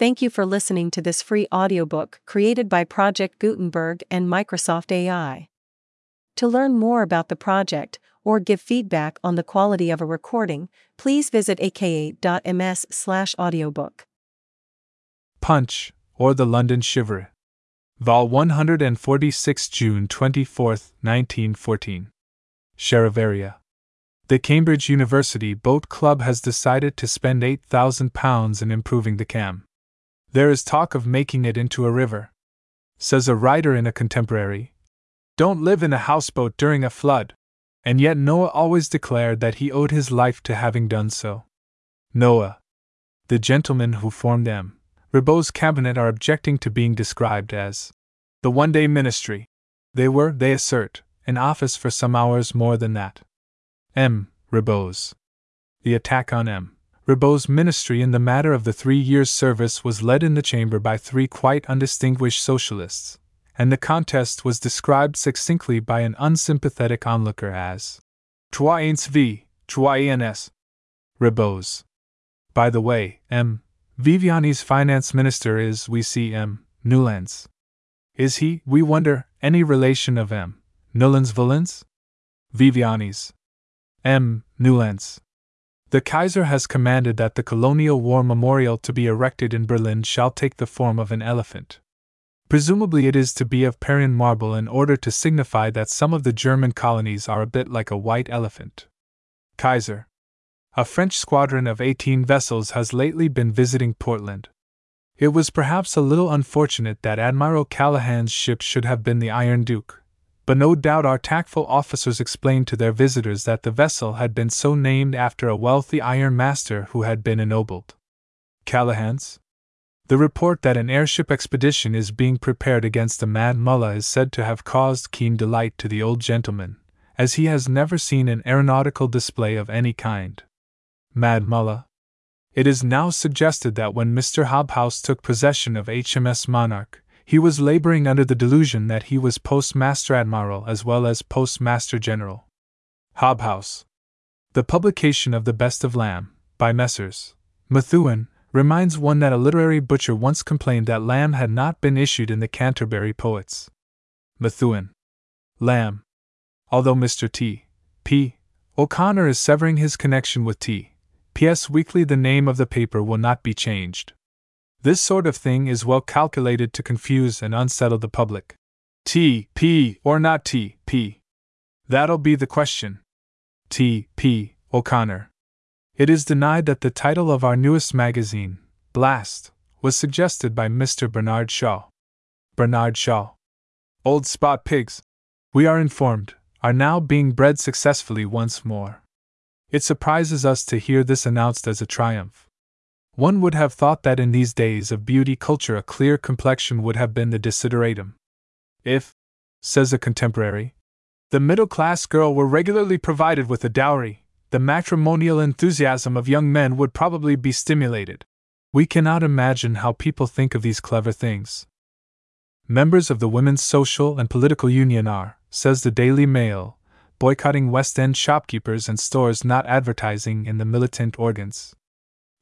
Thank you for listening to this free audiobook created by Project Gutenberg and Microsoft AI. To learn more about the project or give feedback on the quality of a recording, please visit aka.ms/audiobook. Punch, or the London Charivari. Vol 146, June 24, 1914. Sheriff The Cambridge University Boat Club has decided to spend £8,000 in improving the Cam. There is talk of making it into a river. Says a writer in a contemporary. Don't live in a houseboat during a flood. And yet Noah always declared that he owed his life to having done so. Noah. The gentlemen who formed M. Ribot's cabinet are objecting to being described as the one day ministry. They were, they assert, in office for some hours more than that. M. Ribot's. The attack on M. Ribot's ministry in the matter of the three years' service was led in the chamber by three quite undistinguished socialists, and the contest was described succinctly by an unsympathetic onlooker as Trois ans v, trois ans. Ribot's. By the way, M. Viviani's finance minister is, we see, M. Noulens. Is he, we wonder, any relation of M. Newlands Valens? Viviani's. M. Noulens. The Kaiser has commanded that the Colonial War Memorial to be erected in Berlin shall take the form of an elephant. Presumably, it is to be of Parian marble in order to signify that some of the German colonies are a bit like a white elephant. Kaiser. A French squadron of 18 vessels has lately been visiting Portland. It was perhaps a little unfortunate that Admiral Callaghan's ship should have been the Iron Duke but no doubt our tactful officers explained to their visitors that the vessel had been so named after a wealthy iron master who had been ennobled. Callaghan's? The report that an airship expedition is being prepared against the Mad Mullah is said to have caused keen delight to the old gentleman, as he has never seen an aeronautical display of any kind. Mad Mullah? It is now suggested that when Mr. Hobhouse took possession of HMS Monarch, he was laboring under the delusion that he was Postmaster Admiral as well as Postmaster General. Hobhouse. The publication of The Best of Lamb, by Messrs. Methuen, reminds one that a literary butcher once complained that Lamb had not been issued in the Canterbury Poets. Methuen. Lamb. Although Mr. T. P. O'Connor is severing his connection with T. P.S. Weekly, the name of the paper will not be changed. This sort of thing is well calculated to confuse and unsettle the public. T. P. or not T. P. That'll be the question. T. P. O'Connor. It is denied that the title of our newest magazine, Blast, was suggested by Mr. Bernard Shaw. Bernard Shaw. Old spot pigs, we are informed, are now being bred successfully once more. It surprises us to hear this announced as a triumph. One would have thought that in these days of beauty culture a clear complexion would have been the desideratum. If, says a contemporary, the middle class girl were regularly provided with a dowry, the matrimonial enthusiasm of young men would probably be stimulated. We cannot imagine how people think of these clever things. Members of the Women's Social and Political Union are, says the Daily Mail, boycotting West End shopkeepers and stores not advertising in the militant organs.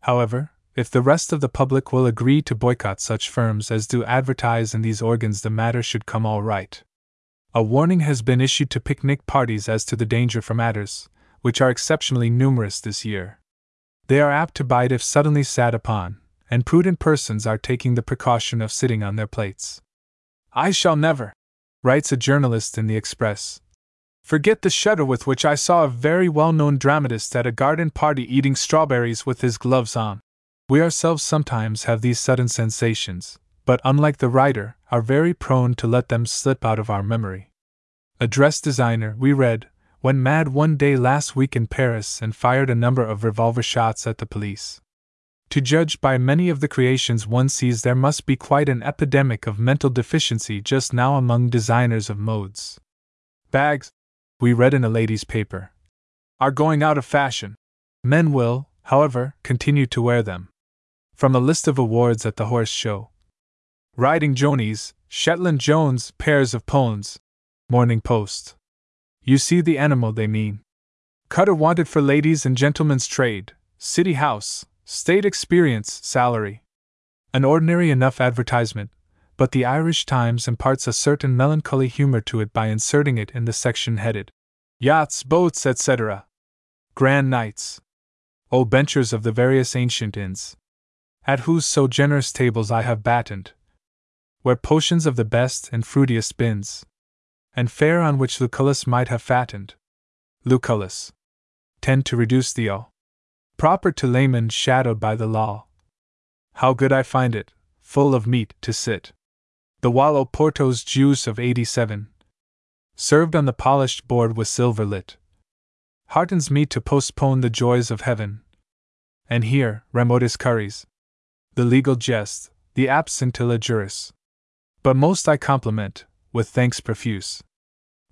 However, if the rest of the public will agree to boycott such firms as do advertise in these organs, the matter should come all right. A warning has been issued to picnic parties as to the danger from adders, which are exceptionally numerous this year. They are apt to bite if suddenly sat upon, and prudent persons are taking the precaution of sitting on their plates. I shall never, writes a journalist in the Express, forget the shudder with which I saw a very well known dramatist at a garden party eating strawberries with his gloves on. We ourselves sometimes have these sudden sensations, but unlike the writer, are very prone to let them slip out of our memory. A dress designer, we read, went mad one day last week in Paris and fired a number of revolver shots at the police. To judge by many of the creations one sees, there must be quite an epidemic of mental deficiency just now among designers of modes. Bags, we read in a lady's paper, are going out of fashion. Men will, however, continue to wear them. From a list of awards at the horse show Riding Jonies, Shetland Jones, pairs of pons. Morning Post. You see the animal they mean. Cutter wanted for ladies and gentlemen's trade, city house, state experience, salary. An ordinary enough advertisement, but the Irish Times imparts a certain melancholy humor to it by inserting it in the section headed Yachts, Boats, etc. Grand Nights. O benchers of the various ancient inns, at whose so generous tables I have battened, where potions of the best and fruitiest bins, and fare on which Lucullus might have fattened. Lucullus. Tend to reduce the all. Proper to laymen shadowed by the law. How good I find it, full of meat, to sit the Wallow Porto's juice of 87. Served on the polished board with silver lit. Heartens me to postpone the joys of heaven. And here, remotus curries. The legal jest, the absentilla juris. But most I compliment, with thanks profuse.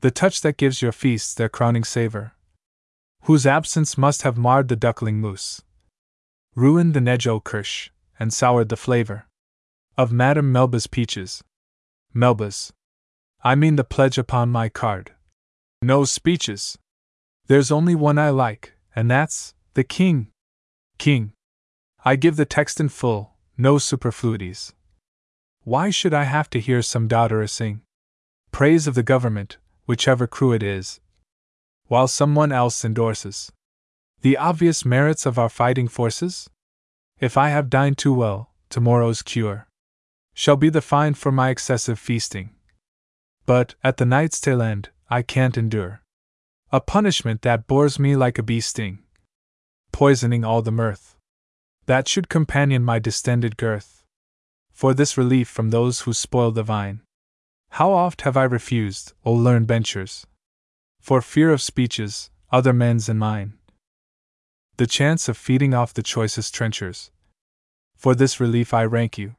The touch that gives your feasts their crowning savor. Whose absence must have marred the duckling mousse. Ruined the Nejo kirsch, and soured the flavor. Of Madame Melba's peaches. Melba's. I mean the pledge upon my card. No speeches. There's only one I like, and that's the King. King. I give the text in full, no superfluities. Why should I have to hear some dotterer sing praise of the government, whichever crew it is, while someone else endorses. The obvious merits of our fighting forces? If I have dined too well, tomorrow's cure. Shall be the fine for my excessive feasting. But, at the night's tail end, I can't endure. A punishment that bores me like a bee sting, poisoning all the mirth that should companion my distended girth. For this relief from those who spoil the vine, how oft have I refused, O learned benchers, for fear of speeches, other men's and mine, the chance of feeding off the choicest trenchers. For this relief I rank you,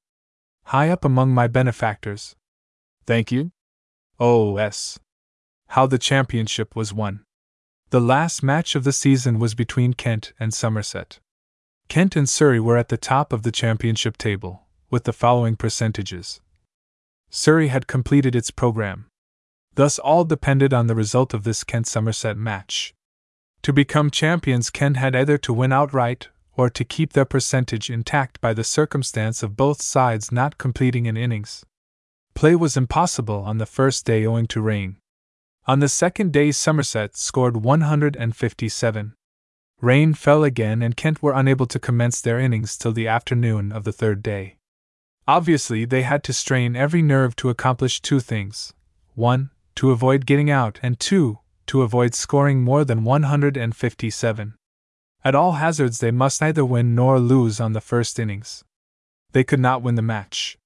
high up among my benefactors. Thank you? Oh, S. How the championship was won. The last match of the season was between Kent and Somerset. Kent and Surrey were at the top of the championship table, with the following percentages. Surrey had completed its program. Thus, all depended on the result of this Kent Somerset match. To become champions, Kent had either to win outright or to keep their percentage intact by the circumstance of both sides not completing an innings. Play was impossible on the first day owing to rain. On the second day, Somerset scored 157. Rain fell again, and Kent were unable to commence their innings till the afternoon of the third day. Obviously, they had to strain every nerve to accomplish two things 1. To avoid getting out, and 2. To avoid scoring more than 157. At all hazards, they must neither win nor lose on the first innings. They could not win the match.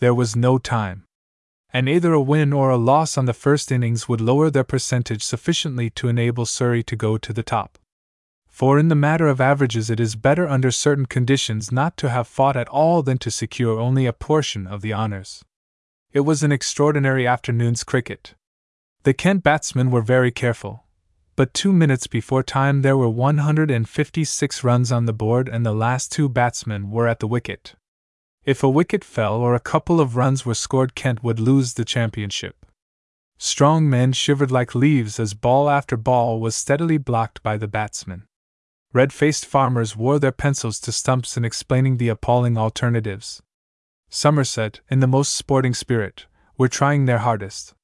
There was no time. And either a win or a loss on the first innings would lower their percentage sufficiently to enable Surrey to go to the top. For in the matter of averages, it is better under certain conditions not to have fought at all than to secure only a portion of the honours. It was an extraordinary afternoon's cricket. The Kent batsmen were very careful, but two minutes before time there were 156 runs on the board and the last two batsmen were at the wicket. If a wicket fell or a couple of runs were scored, Kent would lose the championship. Strong men shivered like leaves as ball after ball was steadily blocked by the batsmen. Red faced farmers wore their pencils to stumps in explaining the appalling alternatives. Somerset, in the most sporting spirit, were trying their hardest.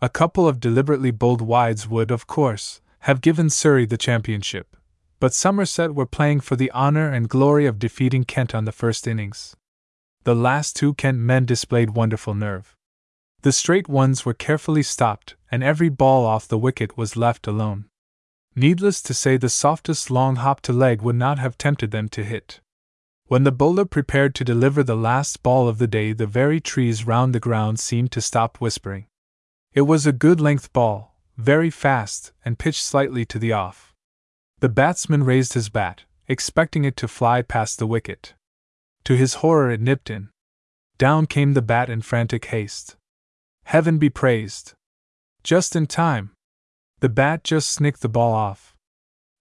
A couple of deliberately bold wides would, of course, have given Surrey the championship, but Somerset were playing for the honour and glory of defeating Kent on the first innings. The last two Kent men displayed wonderful nerve. The straight ones were carefully stopped, and every ball off the wicket was left alone. Needless to say, the softest long hop to leg would not have tempted them to hit. When the bowler prepared to deliver the last ball of the day, the very trees round the ground seemed to stop whispering. It was a good length ball, very fast, and pitched slightly to the off. The batsman raised his bat, expecting it to fly past the wicket. To his horror, it nipped in. Down came the bat in frantic haste. Heaven be praised! Just in time. The bat just snicked the ball off.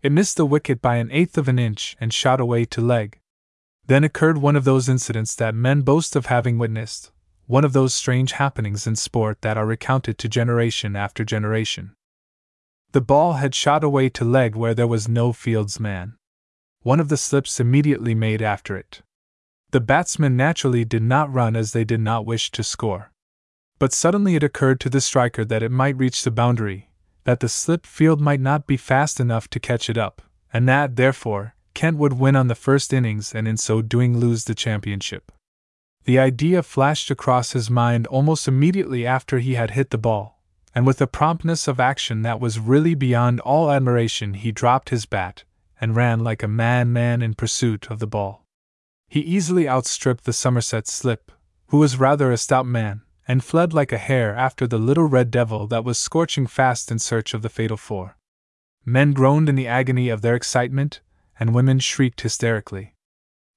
It missed the wicket by an eighth of an inch and shot away to leg. Then occurred one of those incidents that men boast of having witnessed, one of those strange happenings in sport that are recounted to generation after generation. The ball had shot away to leg where there was no fields man. One of the slips immediately made after it. The batsmen naturally did not run as they did not wish to score. But suddenly it occurred to the striker that it might reach the boundary, that the slip field might not be fast enough to catch it up, and that, therefore, Kent would win on the first innings and in so doing lose the championship. The idea flashed across his mind almost immediately after he had hit the ball, and with a promptness of action that was really beyond all admiration, he dropped his bat and ran like a madman in pursuit of the ball. He easily outstripped the Somerset slip, who was rather a stout man, and fled like a hare after the little red devil that was scorching fast in search of the fatal four. Men groaned in the agony of their excitement, and women shrieked hysterically.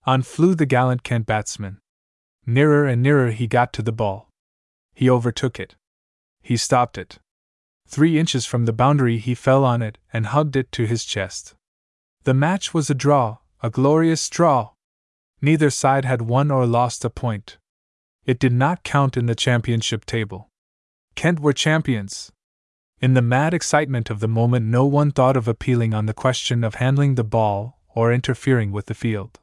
On flew the gallant Kent batsman. Nearer and nearer he got to the ball. He overtook it. He stopped it. Three inches from the boundary he fell on it and hugged it to his chest. The match was a draw, a glorious draw. Neither side had won or lost a point. It did not count in the championship table. Kent were champions. In the mad excitement of the moment, no one thought of appealing on the question of handling the ball or interfering with the field.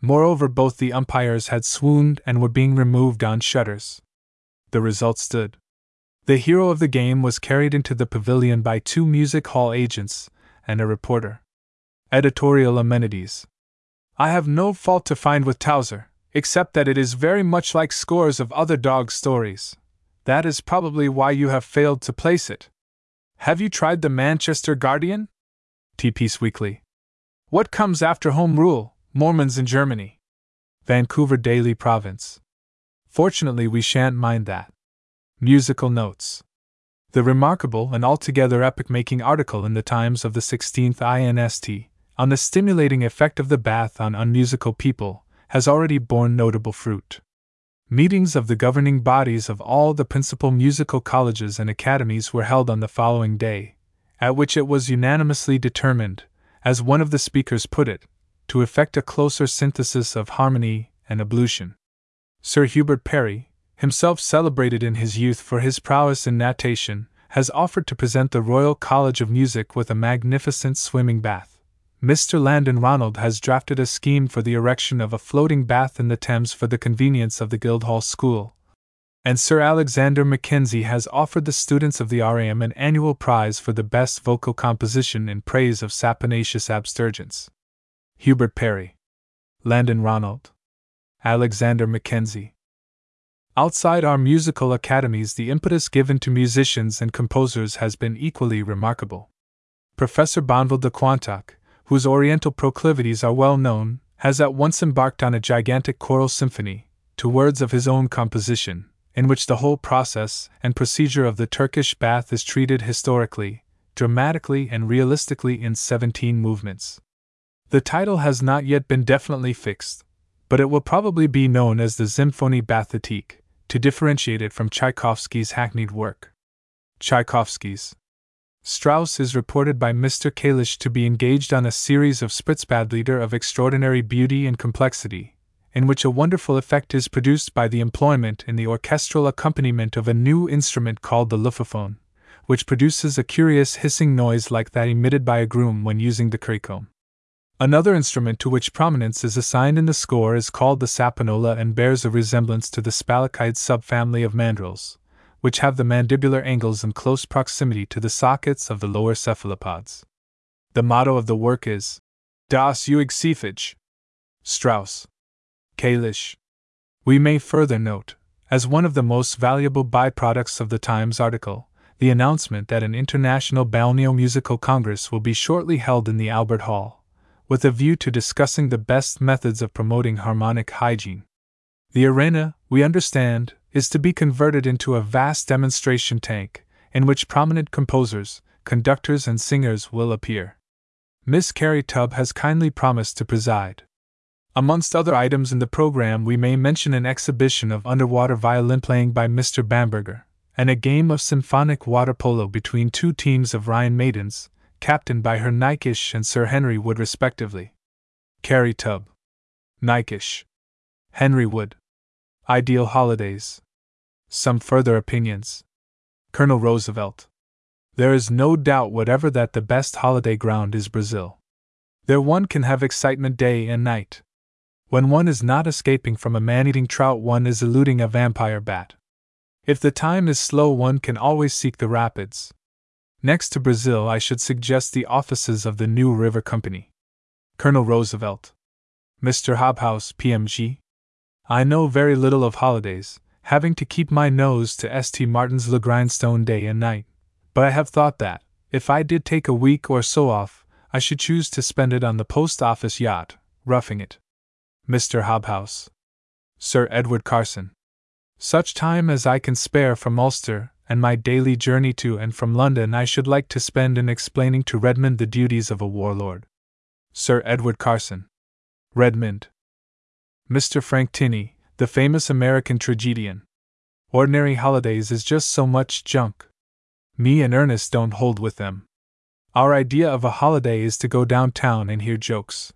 Moreover, both the umpires had swooned and were being removed on shutters. The result stood. The hero of the game was carried into the pavilion by two music hall agents and a reporter. Editorial amenities. I have no fault to find with Towser, except that it is very much like scores of other dog stories. That is probably why you have failed to place it. Have you tried the Manchester Guardian? T. P.'s Weekly. What comes after Home Rule, Mormons in Germany? Vancouver Daily Province. Fortunately, we shan't mind that. Musical Notes. The remarkable and altogether epoch making article in the Times of the 16th INST, on the stimulating effect of the bath on unmusical people, has already borne notable fruit meetings of the governing bodies of all the principal musical colleges and academies were held on the following day, at which it was unanimously determined, as one of the speakers put it, to effect a closer synthesis of harmony and ablution. Sir Hubert Parry, himself celebrated in his youth for his prowess in natation, has offered to present the Royal College of Music with a magnificent swimming bath. Mr. Landon Ronald has drafted a scheme for the erection of a floating bath in the Thames for the convenience of the Guildhall School. And Sir Alexander Mackenzie has offered the students of the RAM an annual prize for the best vocal composition in praise of saponaceous abstergents. Hubert Parry, Landon Ronald. Alexander Mackenzie. Outside our musical academies, the impetus given to musicians and composers has been equally remarkable. Professor Bonville de Quantock, whose Oriental proclivities are well known, has at once embarked on a gigantic choral symphony, to words of his own composition, in which the whole process and procedure of the Turkish bath is treated historically, dramatically, and realistically in 17 movements. The title has not yet been definitely fixed, but it will probably be known as the Symphonie Bathétique, to differentiate it from Tchaikovsky's hackneyed work. Tchaikovsky's Strauss is reported by Mr. Kalisch to be engaged on a series of Spritzbadlieder of extraordinary beauty and complexity, in which a wonderful effect is produced by the employment in the orchestral accompaniment of a new instrument called the luphophone, which produces a curious hissing noise like that emitted by a groom when using the currycomb. Another instrument to which prominence is assigned in the score is called the sapanola and bears a resemblance to the spalachides subfamily of mandrils, which have the mandibular angles in close proximity to the sockets of the lower cephalopods. The motto of the work is Das Uegsiephage. Strauss. Kalisch. We may further note, as one of the most valuable byproducts of the Times article, the announcement that an international balneo musical congress will be shortly held in the Albert Hall, with a view to discussing the best methods of promoting harmonic hygiene. The arena, we understand, is to be converted into a vast demonstration tank, in which prominent composers, conductors, and singers will appear. Miss Carrie Tubb has kindly promised to preside. Amongst other items in the program, we may mention an exhibition of underwater violin playing by Mr. Bamberger, and a game of symphonic water polo between two teams of Rhine maidens, captained by Her Nikisch and Sir Henry Wood, respectively. Carrie Tubb. Nikisch. Henry Wood. Ideal holidays. Some further opinions. Colonel Roosevelt. There is no doubt whatever that the best holiday ground is Brazil. There one can have excitement day and night. When one is not escaping from a man eating trout, one is eluding a vampire bat. If the time is slow, one can always seek the rapids. Next to Brazil, I should suggest the offices of the New River Company. Colonel Roosevelt. Mr. Hobhouse, PMG. I know very little of holidays, having to keep my nose to St. Martin's Le Grindstone day and night, but I have thought that, if I did take a week or so off, I should choose to spend it on the post office yacht, roughing it. Mr. Hobhouse. Sir Edward Carson. Such time as I can spare from Ulster and my daily journey to and from London I should like to spend in explaining to Redmond the duties of a warlord. Sir Edward Carson. Redmond. Mr. Frank Tinney, the famous American tragedian. Ordinary holidays is just so much junk. Me and Ernest don't hold with them. Our idea of a holiday is to go downtown and hear jokes.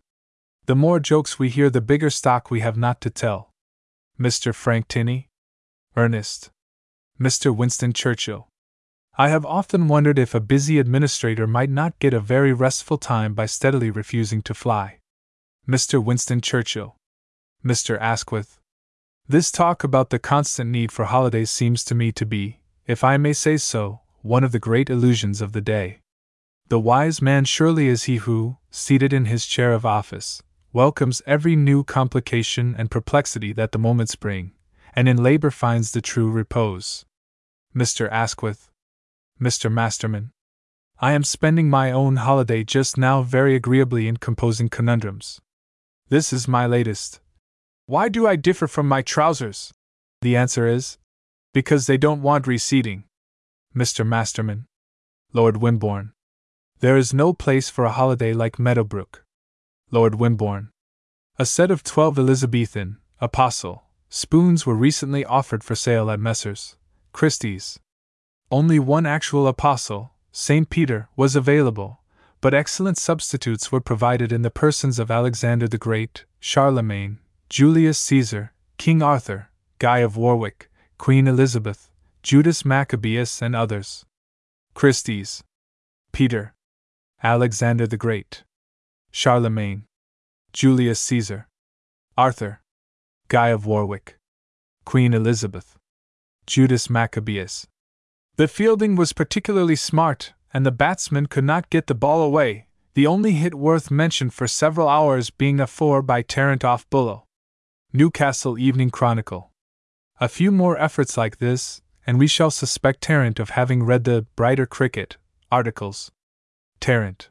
The more jokes we hear, the bigger stock we have not to tell. Mr. Frank Tinney? Ernest. Mr. Winston Churchill. I have often wondered if a busy administrator might not get a very restful time by steadily refusing to fly. Mr. Winston Churchill. Mr. Asquith. This talk about the constant need for holidays seems to me to be, if I may say so, one of the great illusions of the day. The wise man surely is he who, seated in his chair of office, welcomes every new complication and perplexity that the moments bring, and in labor finds the true repose. Mr. Asquith. Mr. Masterman. I am spending my own holiday just now very agreeably in composing conundrums. This is my latest. Why do I differ from my trousers? The answer is because they don't want receding. Mr. Masterman. Lord Wimborne. There is no place for a holiday like Meadowbrook. Lord Wimborne. A set of twelve Elizabethan, apostle, spoons were recently offered for sale at Messrs. Christie's. Only one actual apostle, St. Peter, was available, but excellent substitutes were provided in the persons of Alexander the Great, Charlemagne, Julius Caesar, King Arthur, Guy of Warwick, Queen Elizabeth, Judas Maccabeus, and others. Christie's. Peter. Alexander the Great. Charlemagne, Julius Caesar, Arthur, Guy of Warwick, Queen Elizabeth, Judas Maccabeus. The fielding was particularly smart, and the batsman could not get the ball away, the only hit worth mention for several hours being a four by Tarrant off Bullo. Newcastle Evening Chronicle. A few more efforts like this, and we shall suspect Tarrant of having read the Brighter Cricket articles. Tarrant.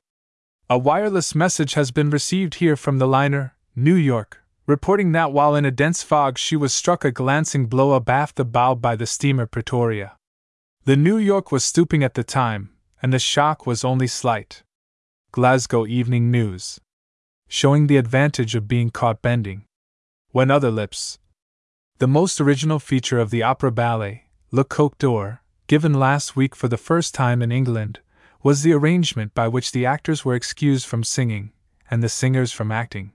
A wireless message has been received here from the liner, New York, reporting that while in a dense fog she was struck a glancing blow abaft the bow by the steamer Pretoria. The New York was stooping at the time, and the shock was only slight. Glasgow Evening News. Showing the advantage of being caught bending. When other lips. The most original feature of the opera ballet, Le Coq d'Or, given last week for the first time in England, was the arrangement by which the actors were excused from singing, and the singers from acting.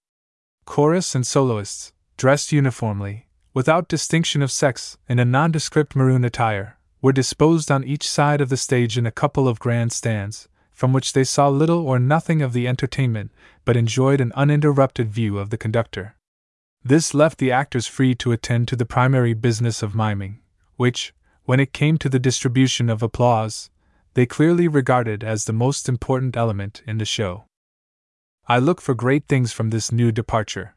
Chorus and soloists, dressed uniformly, without distinction of sex, in a nondescript maroon attire, were disposed on each side of the stage in a couple of grand stands, from which they saw little or nothing of the entertainment, but enjoyed an uninterrupted view of the conductor. This left the actors free to attend to the primary business of miming, which, when it came to the distribution of applause, they clearly regarded as the most important element in the show. I look for great things from this new departure.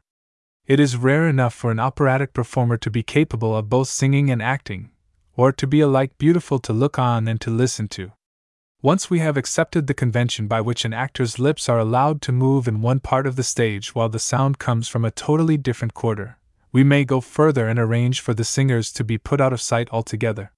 It is rare enough for an operatic performer to be capable of both singing and acting, or to be alike beautiful to look on and to listen to. Once we have accepted the convention by which an actor's lips are allowed to move in one part of the stage while the sound comes from a totally different quarter, we may go further and arrange for the singers to be put out of sight altogether.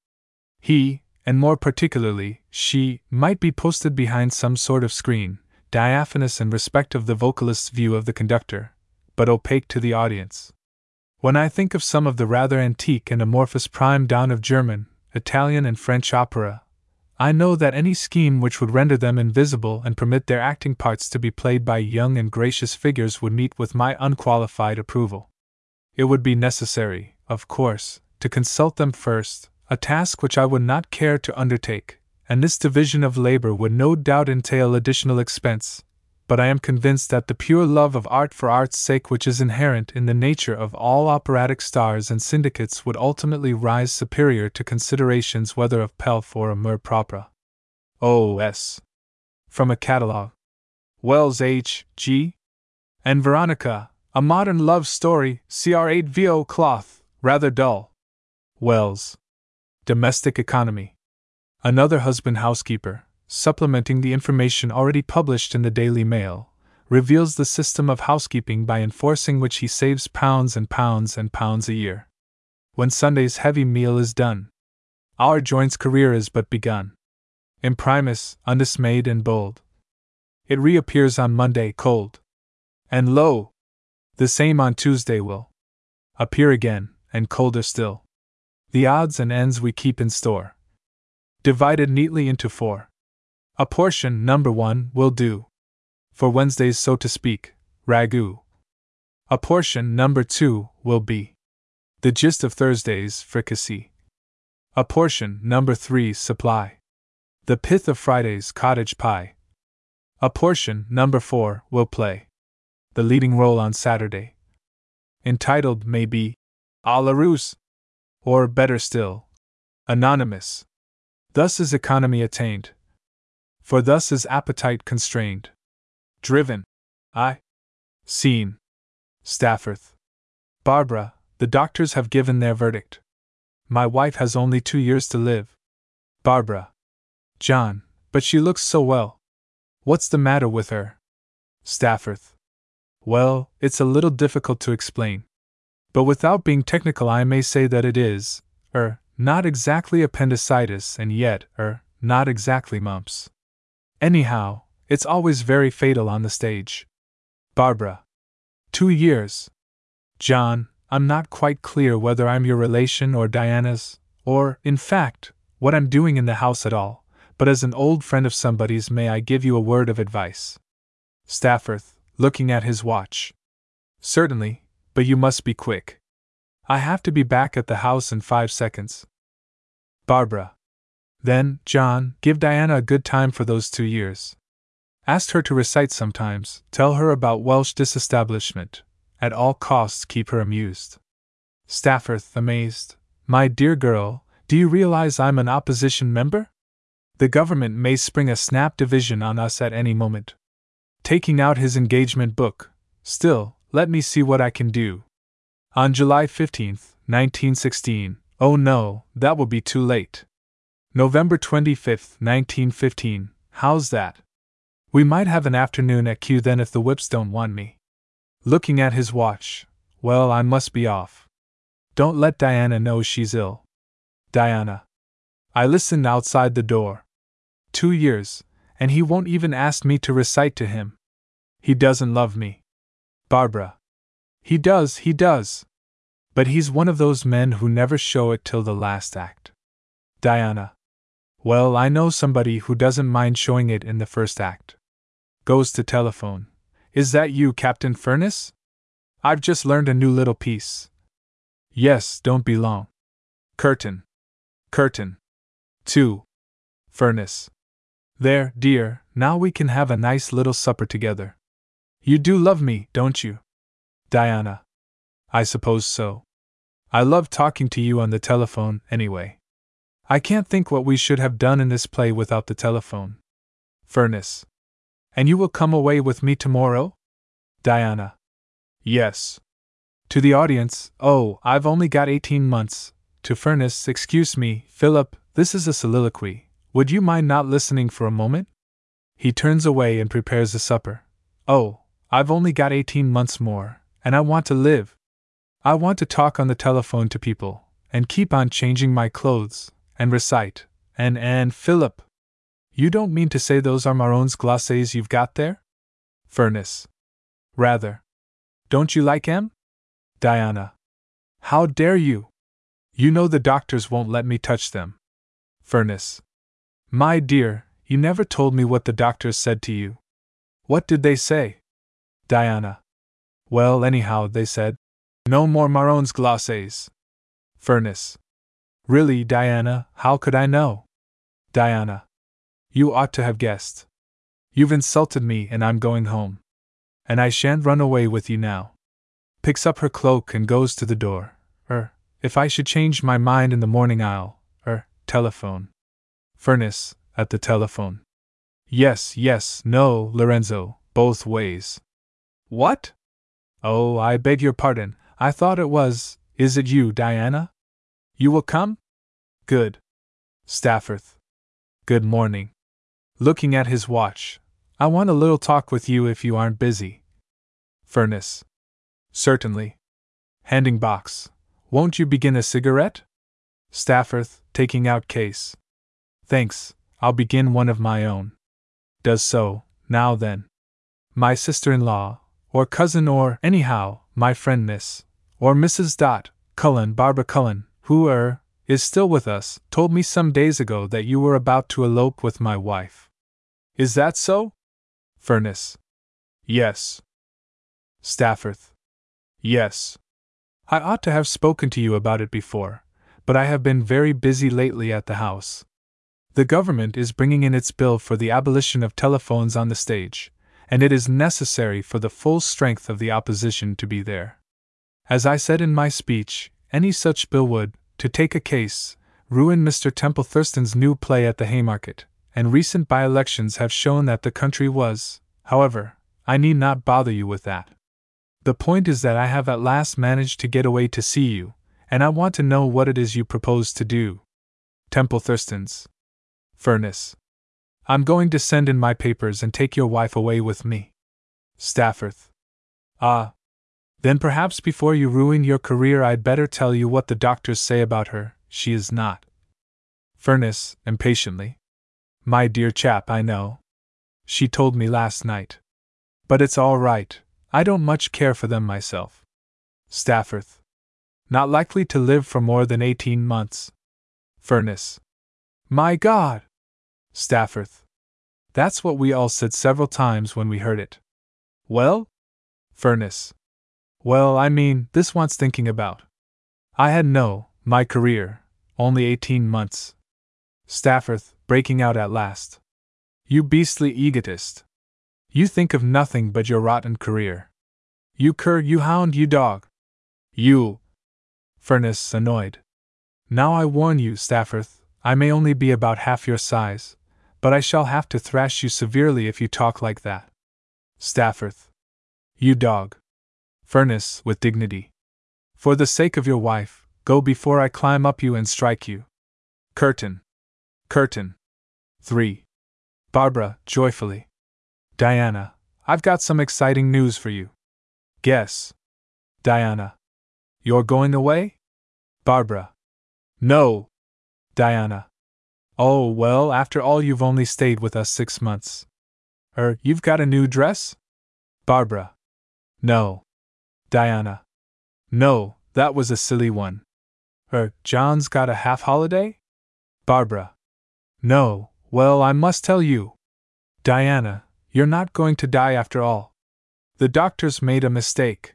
He, and more particularly, she, might be posted behind some sort of screen, diaphanous in respect of the vocalist's view of the conductor, but opaque to the audience. When I think of some of the rather antique and amorphous prime donne of German, Italian, and French opera, I know that any scheme which would render them invisible and permit their acting parts to be played by young and gracious figures would meet with my unqualified approval. It would be necessary, of course, to consult them first, a task which I would not care to undertake, and this division of labor would no doubt entail additional expense, but I am convinced that the pure love of art for art's sake, which is inherent in the nature of all operatic stars and syndicates, would ultimately rise superior to considerations whether of pelf or amour propre. O.S. From a catalogue. Wells H. G. And Veronica, a modern love story, CR8 VO cloth, rather dull. Wells. Domestic economy. Another husband housekeeper, supplementing the information already published in the Daily Mail, reveals the system of housekeeping by enforcing which he saves pounds and pounds and pounds a year. When Sunday's heavy meal is done, our joint's career is but begun. Imprimis, undismayed and bold. It reappears on Monday cold. And lo! The same on Tuesday will appear again, and colder still. The odds and ends we keep in store. Divided neatly into four. A portion, number one, will do. For Wednesdays, so to speak, ragu. A portion, number two, will be. The gist of Thursday's fricassee. A portion, number three, supply. The pith of Friday's cottage pie. A portion, number four, will play. The leading role on Saturday. Entitled, maybe, A la Russe. Or, better still, Anonymous. Thus is economy attained for thus is appetite constrained. Driven. I. Seen. Stafforth. Barbara, the doctors have given their verdict. My wife has only two years to live. Barbara. John, but she looks so well. What's the matter with her? Stafforth. Well, it's a little difficult to explain. But without being technical, I may say that it is, er, not exactly appendicitis and yet, er, not exactly mumps. Anyhow, it's always very fatal on the stage. Barbara. Two years. John, I'm not quite clear whether I'm your relation or Diana's, or, in fact, what I'm doing in the house at all, but as an old friend of somebody's, may I give you a word of advice? Stafforth, looking at his watch. Certainly, but you must be quick. I have to be back at the house in five seconds. Barbara. Then, John, give Diana a good time for those two years. Ask her to recite sometimes, tell her about Welsh disestablishment. At all costs, keep her amused. Stafforth, amazed. My dear girl, do you realize I'm an opposition member? The government may spring a snap division on us at any moment. Taking out his engagement book, still, let me see what I can do. On July 15th, 1916, oh no, that will be too late. November 25th, 1915. How's that? We might have an afternoon at Kew then if the whips don't want me. Looking at his watch. Well, I must be off. Don't let Diana know she's ill. Diana. I listened outside the door. Two years, and he won't even ask me to recite to him. He doesn't love me. Barbara. He does, he does. But he's one of those men who never show it till the last act. Diana. Well, I know somebody who doesn't mind showing it in the first act. Goes to telephone. Is that you, Captain Furnace? I've just learned a new little piece. Yes, don't be long. Curtain. Curtain. 2. Furnace. There, dear, now we can have a nice little supper together. You do love me, don't you? Diana. I suppose so. I love talking to you on the telephone, anyway. I can't think what we should have done in this play without the telephone. Furnace. And you will come away with me tomorrow? Diana. Yes. To the audience, oh, I've only got 18 months. To Furnace, excuse me, Philip, this is a soliloquy. Would you mind not listening for a moment? He turns away and prepares a supper. Oh, I've only got 18 months more, and I want to live. I want to talk on the telephone to people, and keep on changing my clothes, and recite, and and Philip. You don't mean to say those are Marron's glacés you've got there? Furnace. Rather. Don't you like 'em? Diana. How dare you? You know the doctors won't let me touch them. Furnace. My dear, you never told me what the doctors said to you. What did they say? Diana. Well, anyhow, they said, No more Marron's glacés. Furnace. Really, Diana, how could I know? Diana. You ought to have guessed. You've insulted me and I'm going home. And I shan't run away with you now. Picks up her cloak and goes to the door. Er, if I should change my mind in the morning, I'll, er, telephone. Furnace, at the telephone. Yes, yes, no, Lorenzo, both ways. What? Oh, I beg your pardon, I thought it was. Is it you, Diana? You will come? Good. Stafforth. Good morning. Looking at his watch. I want a little talk with you if you aren't busy. Furnace. Certainly. Handing box. Won't you begin a cigarette? Stafforth, taking out case. Thanks, I'll begin one of my own. Does so, now then. My sister in law, or cousin, or anyhow, my friend Miss, or Mrs. Dot, Cullen, Barbara Cullen, who, er, is still with us, told me some days ago that you were about to elope with my wife. Is that so? Furness. Yes. Stafforth. Yes. I ought to have spoken to you about it before, but I have been very busy lately at the House. The government is bringing in its bill for the abolition of telephones on the stage, and it is necessary for the full strength of the opposition to be there. As I said in my speech, any such bill would, to take a case, ruin Mr. Temple Thurston's new play at the Haymarket, and recent by elections have shown that the country was, however, I need not bother you with that. The point is that I have at last managed to get away to see you, and I want to know what it is you propose to do. Temple Thurston's. Furnace. I'm going to send in my papers and take your wife away with me. Stafforth. Ah. Then perhaps before you ruin your career, I'd better tell you what the doctors say about her. She is not. Furnace, impatiently. My dear chap, I know. She told me last night. But it's all right, I don't much care for them myself. Stafforth. Not likely to live for more than eighteen months. Furnace. My God! Stafforth. That's what we all said several times when we heard it. Well? Furnace. Well, I mean, this wants thinking about. I had no, my career, only eighteen months. Stafforth, breaking out at last. You beastly egotist. You think of nothing but your rotten career. You cur, you hound, you dog. You. Furnace, annoyed. Now I warn you, Stafforth, I may only be about half your size, but I shall have to thrash you severely if you talk like that. Stafforth. You dog. Furnace, with dignity. For the sake of your wife, go before I climb up you and strike you. Curtain. Curtain. 3. Barbara, joyfully. Diana, I've got some exciting news for you. Guess. Diana. You're going away? Barbara. No. Diana. Oh, well, after all, you've only stayed with us six months. Er, you've got a new dress? Barbara. No. Diana. No, that was a silly one. Er, John's got a half holiday? Barbara. No, well, I must tell you. Diana, you're not going to die after all. The doctors made a mistake.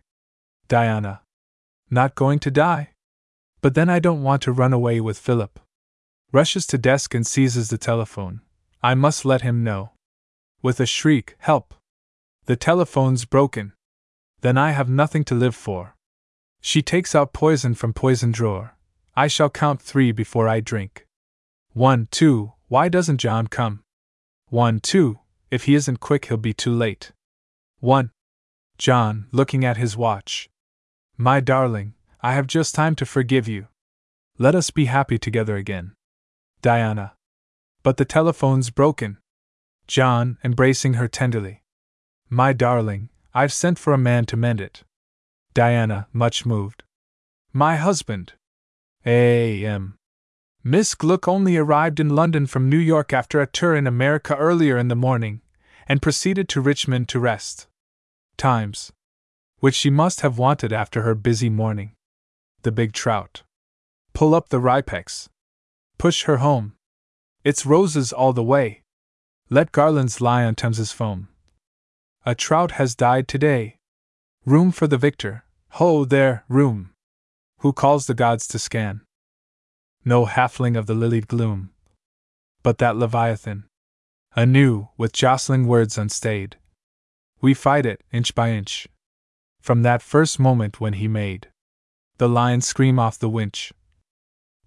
Diana. Not going to die? But then I don't want to run away with Philip rushes to desk and seizes the telephone. I must let him know. With a shriek, Help! The telephone's broken. Then I have nothing to live for. She takes out poison from poison drawer. I shall count three before I drink. One, two, why doesn't John come? One, two, if he isn't quick, he'll be too late. One. John, looking at his watch. My darling, I have just time to forgive you. Let us be happy together again. Diana. But the telephone's broken. John, embracing her tenderly. My darling, I've sent for a man to mend it. Diana, much moved. My husband. A.M. Miss Gluck only arrived in London from New York after a tour in America earlier in the morning, and proceeded to Richmond to rest. Times. Which she must have wanted after her busy morning. The big trout. Pull up the rypex. Push her home. It's roses all the way. Let garlands lie on Thames's foam. A trout has died today. Room for the victor. Ho, there, room. Who calls the gods to scan? No halfling of the lilied gloom. But that Leviathan. Anew, with jostling words unstayed. We fight it, inch by inch. From that first moment when he made the lion scream off the winch.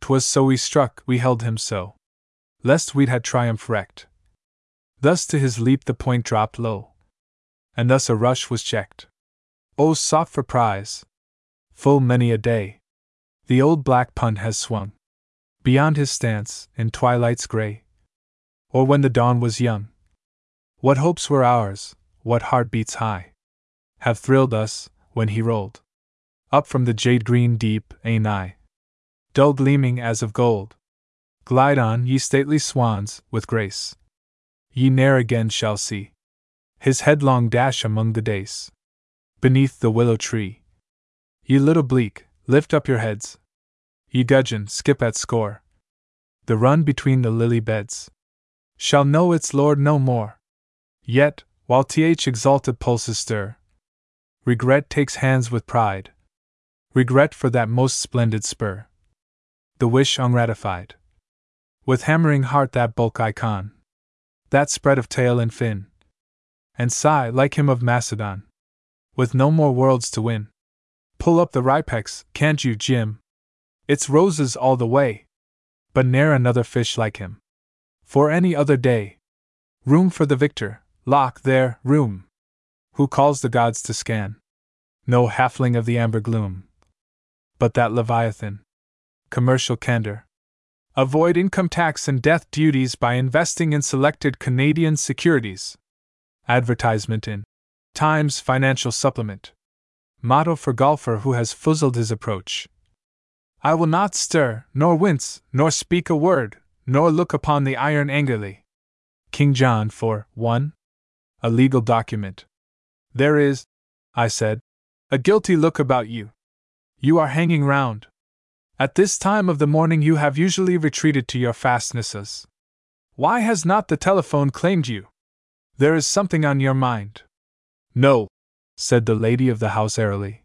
'Twas so we struck, we held him so, lest we'd had triumph wrecked. Thus to his leap the point dropped low, and thus a rush was checked. Oh, sought for prize! Full many a day, the old black punt has swung beyond his stance in twilight's gray, or when the dawn was young. What hopes were ours, what heartbeats high, have thrilled us when he rolled up from the jade green deep, a nigh, dull gleaming as of gold. Glide on, ye stately swans, with grace. Ye ne'er again shall see his headlong dash among the dace, beneath the willow tree. Ye little bleak, lift up your heads. Ye gudgeon, skip at score. The run between the lily beds shall know its lord no more. Yet, while th exalted pulses stir, regret takes hands with pride. Regret for that most splendid spur. The wish ungratified. With hammering heart that bulk icon, that spread of tail and fin, and sigh like him of Macedon, with no more worlds to win. Pull up the Ripex, can't you, Jim? It's roses all the way. But ne'er another fish like him. For any other day. Room for the victor, lock there, room. Who calls the gods to scan? No halfling of the amber gloom. But that Leviathan. Commercial candor. Avoid income tax and death duties by investing in selected Canadian securities. Advertisement in Times Financial Supplement. Motto for golfer who has foozled his approach. I will not stir, nor wince, nor speak a word, nor look upon the iron angrily. King John 4 1. A legal document. There is, I said, a guilty look about you. You are hanging round. At this time of the morning, you have usually retreated to your fastnesses. Why has not the telephone claimed you? There is something on your mind. No, said the lady of the house airily.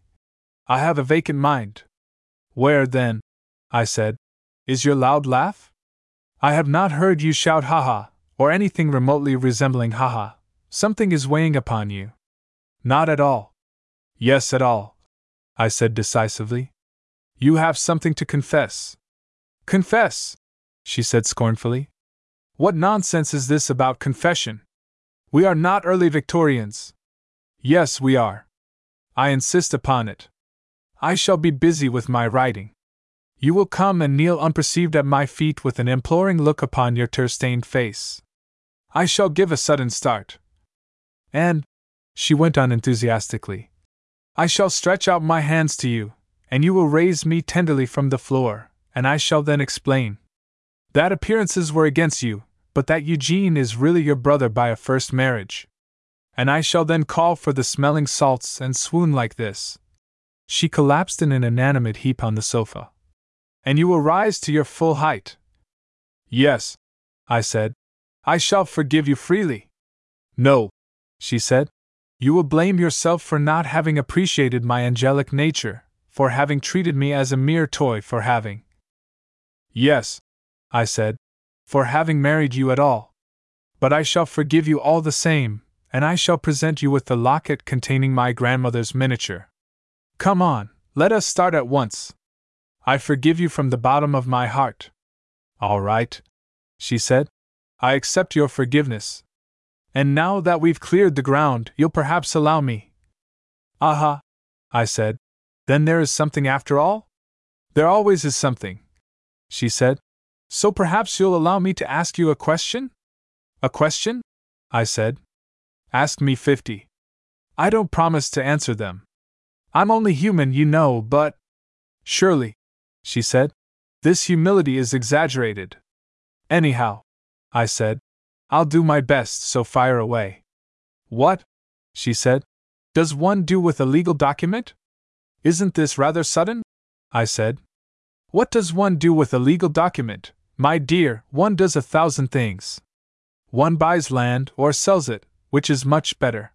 I have a vacant mind. Where, then, I said, is your loud laugh? I have not heard you shout ha ha, or anything remotely resembling ha ha. Something is weighing upon you. Not at all. Yes, at all, I said decisively. You have something to confess. Confess, she said scornfully. What nonsense is this about confession? We are not early Victorians. Yes, we are. I insist upon it. I shall be busy with my writing. You will come and kneel unperceived at my feet with an imploring look upon your tear stained face. I shall give a sudden start. And, she went on enthusiastically, I shall stretch out my hands to you, and you will raise me tenderly from the floor, and I shall then explain that appearances were against you, but that Eugene is really your brother by a first marriage and I shall then call for the smelling salts and swoon like this. She collapsed in an inanimate heap on the sofa. And you will rise to your full height. Yes, I said. I shall forgive you freely. No, she said. You will blame yourself for not having appreciated my angelic nature, for having treated me as a mere toy, for having. Yes, I said, for having married you at all. But I shall forgive you all the same, and I shall present you with the locket containing my grandmother's miniature. Come on, let us start at once. I forgive you from the bottom of my heart. All right, she said. I accept your forgiveness. And now that we've cleared the ground, you'll perhaps allow me. Aha, I said. Then there is something after all? There always is something, she said. So perhaps you'll allow me to ask you a question? A question? I said. Ask me 50. I don't promise to answer them. I'm only human, you know, but. Surely, she said, this humility is exaggerated. Anyhow, I said, I'll do my best, so fire away. What? she said. Does one do with a legal document? Isn't this rather sudden? I said. What does one do with a legal document? My dear, one does a thousand things. One buys land or sells it, which is much better.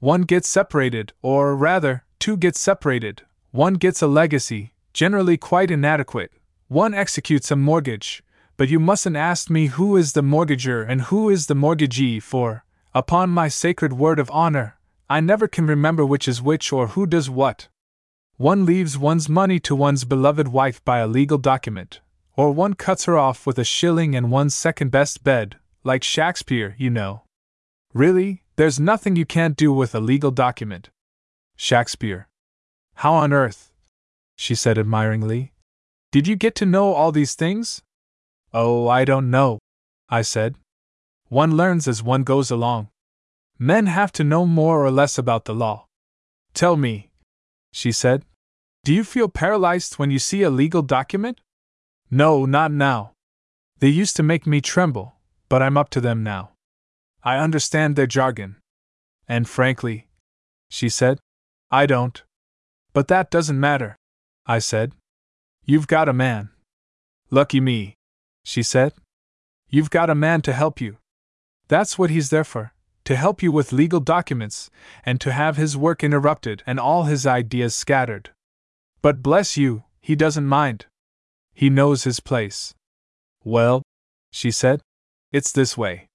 One gets separated, or rather, two get separated, one gets a legacy, generally quite inadequate, one executes a mortgage, but you mustn't ask me who is the mortgager and who is the mortgagee, for, upon my sacred word of honor, I never can remember which is which or who does what. One leaves one's money to one's beloved wife by a legal document, or one cuts her off with a shilling and one's second best bed, like Shakespeare, you know. Really, there's nothing you can't do with a legal document. Shakespeare. How on earth? She said admiringly. Did you get to know all these things? Oh, I don't know, I said. One learns as one goes along. Men have to know more or less about the law. Tell me, she said, do you feel paralyzed when you see a legal document? No, not now. They used to make me tremble, but I'm up to them now. I understand their jargon. And frankly, she said, I don't. But that doesn't matter, I said. You've got a man. Lucky me, she said. You've got a man to help you. That's what he's there for to help you with legal documents, and to have his work interrupted and all his ideas scattered. But bless you, he doesn't mind. He knows his place. Well, she said, it's this way.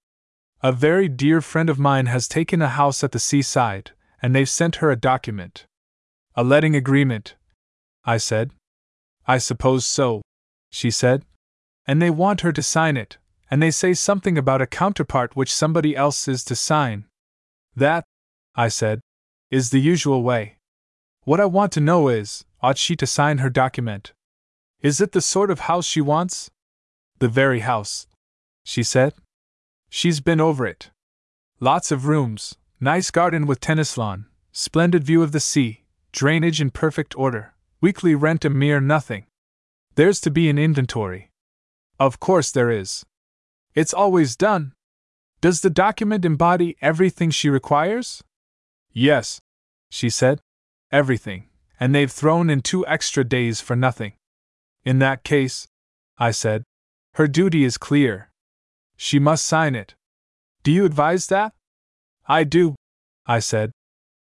A very dear friend of mine has taken a house at the seaside, and they've sent her a document. A letting agreement, I said. I suppose so, she said. And they want her to sign it, and they say something about a counterpart which somebody else is to sign. That, I said, is the usual way. What I want to know is ought she to sign her document? Is it the sort of house she wants? The very house, she said. She's been over it. Lots of rooms, nice garden with tennis lawn, splendid view of the sea, drainage in perfect order, weekly rent a mere nothing. There's to be an inventory. Of course there is. It's always done. Does the document embody everything she requires? Yes, she said. Everything, and they've thrown in two extra days for nothing. In that case, I said, her duty is clear. She must sign it. Do you advise that? I do, I said,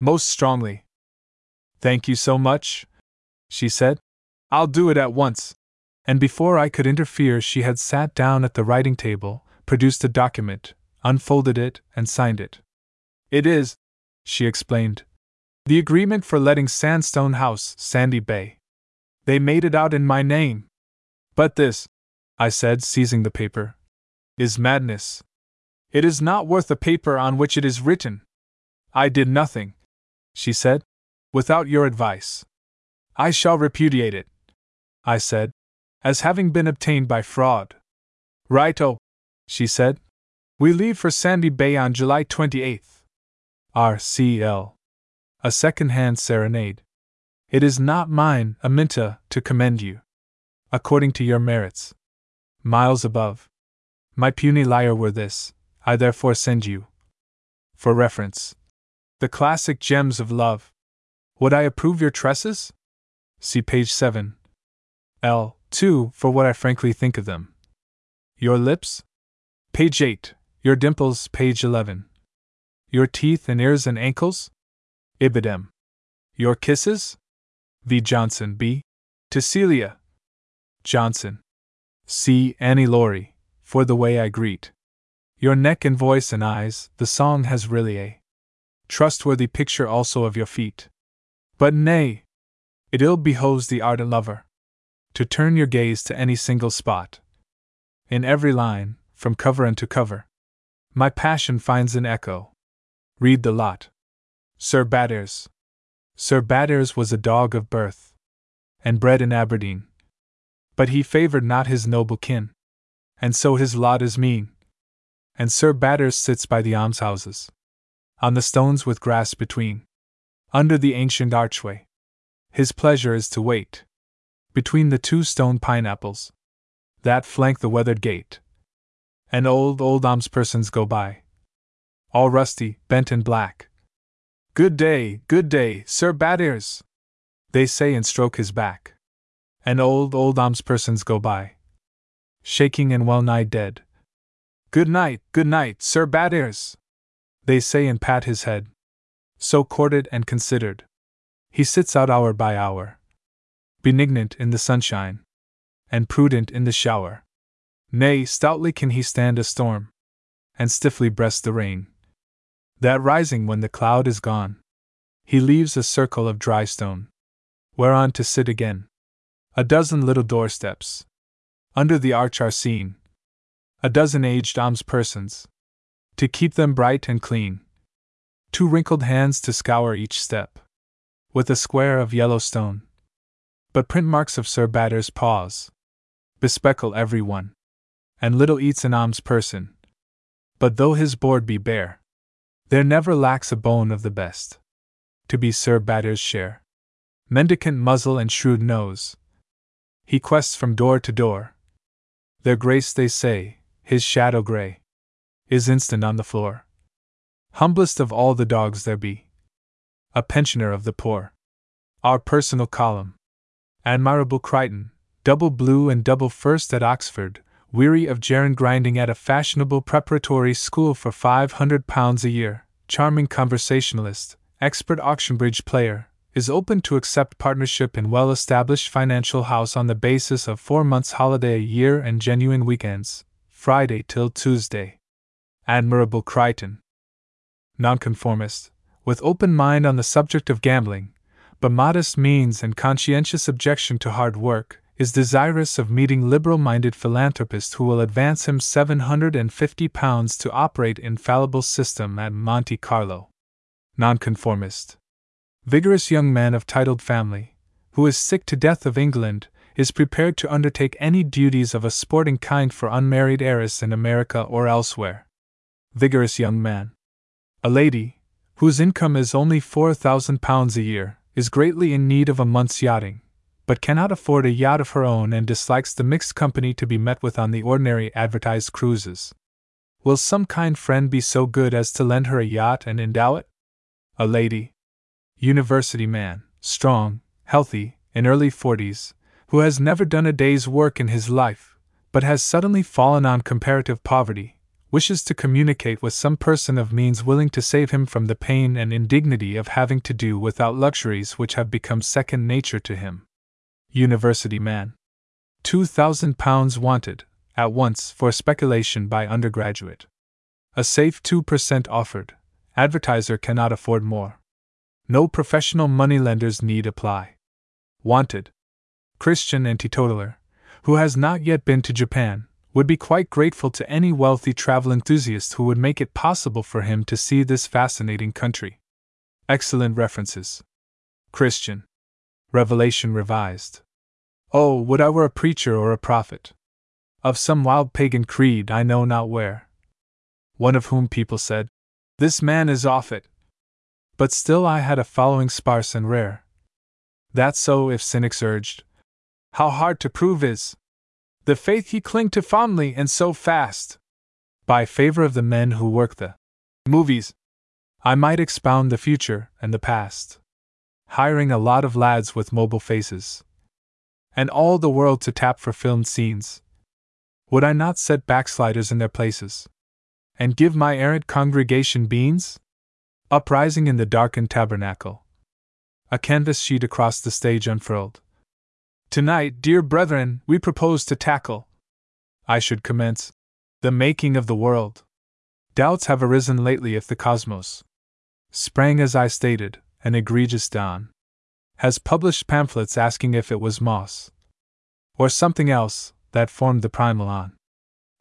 most strongly. Thank you so much, she said. I'll do it at once. And before I could interfere, she had sat down at the writing table produced a document, unfolded it, and signed it. It is, she explained, the agreement for letting Sandstone House, Sandy Bay. They made it out in my name. But this, I said, seizing the paper, is madness. It is not worth the paper on which it is written. I did nothing, she said, without your advice. I shall repudiate it, I said, as having been obtained by fraud. Righto, oh, she said. We leave for Sandy Bay on July 28th. R.C.L. A second hand serenade. It is not mine, Aminta, to commend you. According to your merits. Miles above. My puny lyre were this, I therefore send you. For reference. The classic gems of love. Would I approve your tresses? See page 7. L. 2 for what I frankly think of them. Your lips? Page 8. Your dimples, page 11. Your teeth and ears and ankles? Ibidem. Your kisses? V. Jonson, B. To Celia. Jonson. C. Annie Laurie, for the way I greet. Your neck and voice and eyes, the song has really a trustworthy picture also of your feet. But nay, it ill behoves the ardent lover to turn your gaze to any single spot. In every line, from cover unto cover. My passion finds an echo. Read the lot. Sir Badairs. Sir Badairs was a dog of birth, and bred in Aberdeen. But he favored not his noble kin, and so his lot is mean. And Sir Badairs sits by the almshouses, on the stones with grass between, under the ancient archway. His pleasure is to wait, between the two stone pineapples, that flank the weathered gate and old, old persons go by. All rusty, bent and black. Good day, good day, Sir Badairs! They say and stroke his back. And old, old persons go by. Shaking and well nigh dead. Good night, good night, Sir Badairs! They say and pat his head. So courted and considered. He sits out hour by hour. Benignant in the sunshine. And prudent in the shower Nay, stoutly can he stand a storm, and stiffly breast the rain. That rising when the cloud is gone, he leaves a circle of dry stone, whereon to sit again. A dozen little doorsteps, under the arch are seen, a dozen aged alms persons, to keep them bright and clean. Two wrinkled hands to scour each step, with a square of yellow stone. But print marks of Sir Badder's paws bespeckle every one and little eats an alms person. But though his board be bare, there never lacks a bone of the best. To be Sir Badder's share. Mendicant muzzle and shrewd nose. He quests from door to door. Their grace, they say, his shadow grey, is instant on the floor. Humblest of all the dogs there be. A pensioner of the poor. Our personal column. Admirable Crichton, double blue and double first at Oxford, weary of gerund grinding at a fashionable preparatory school for £500 a year, charming conversationalist, expert auction bridge player, is open to accept partnership in well established financial house on the basis of four months' holiday a year and genuine weekends, Friday till Tuesday. Admirable Crichton. Nonconformist, with open mind on the subject of gambling, but modest means and conscientious objection to hard work, is desirous of meeting liberal minded philanthropists who will advance him £750 to operate infallible system at Monte Carlo. Nonconformist. Vigorous young man of titled family, who is sick to death of England, is prepared to undertake any duties of a sporting kind for unmarried heiress in America or elsewhere. Vigorous young man. A lady, whose income is only £4,000 a year, is greatly in need of a month's yachting, but cannot afford a yacht of her own and dislikes the mixed company to be met with on the ordinary advertised cruises. Will some kind friend be so good as to lend her a yacht and endow it? A lady, university man, strong, healthy, in early forties, who has never done a day's work in his life, but has suddenly fallen on comparative poverty, wishes to communicate with some person of means willing to save him from the pain and indignity of having to do without luxuries which have become second nature to him. University man. £2,000 wanted, at once, for speculation by undergraduate. A safe 2% offered. Advertiser cannot afford more. No professional moneylenders need apply. Wanted. Christian and teetotaler, who has not yet been to Japan, would be quite grateful to any wealthy travel enthusiast who would make it possible for him to see this fascinating country. Excellent references. Christian. Revelation Revised. Oh, would I were a preacher or a prophet! Of some wild pagan creed I know not where. One of whom people said, This man is off it. But still I had a following sparse and rare. That so, if cynics urged. How hard to prove is the faith he cling to fondly and so fast. By favor of the men who work the movies, I might expound the future and the past hiring a lot of lads with mobile faces. And all the world to tap for filmed scenes. Would I not set backsliders in their places? And give my errant congregation beans? Uprising in the darkened tabernacle. A canvas sheet across the stage unfurled. Tonight, dear brethren, we propose to tackle. I should commence. The making of the world. Doubts have arisen lately if the cosmos sprang as I stated, an egregious don, has published pamphlets asking if it was moss or something else that formed the primal on.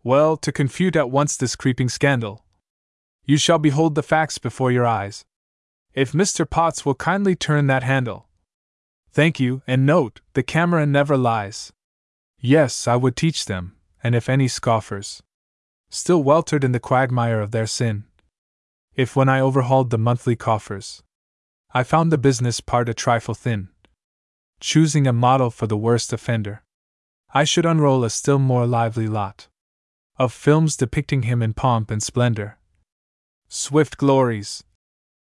Well, to confute at once this creeping scandal, you shall behold the facts before your eyes. If Mr. Potts will kindly turn that handle. Thank you, and note, the camera never lies. Yes, I would teach them, and if any scoffers still weltered in the quagmire of their sin, if when I overhauled the monthly coffers, I found the business part a trifle thin. Choosing a model for the worst offender, I should unroll a still more lively lot of films depicting him in pomp and splendor. Swift glories,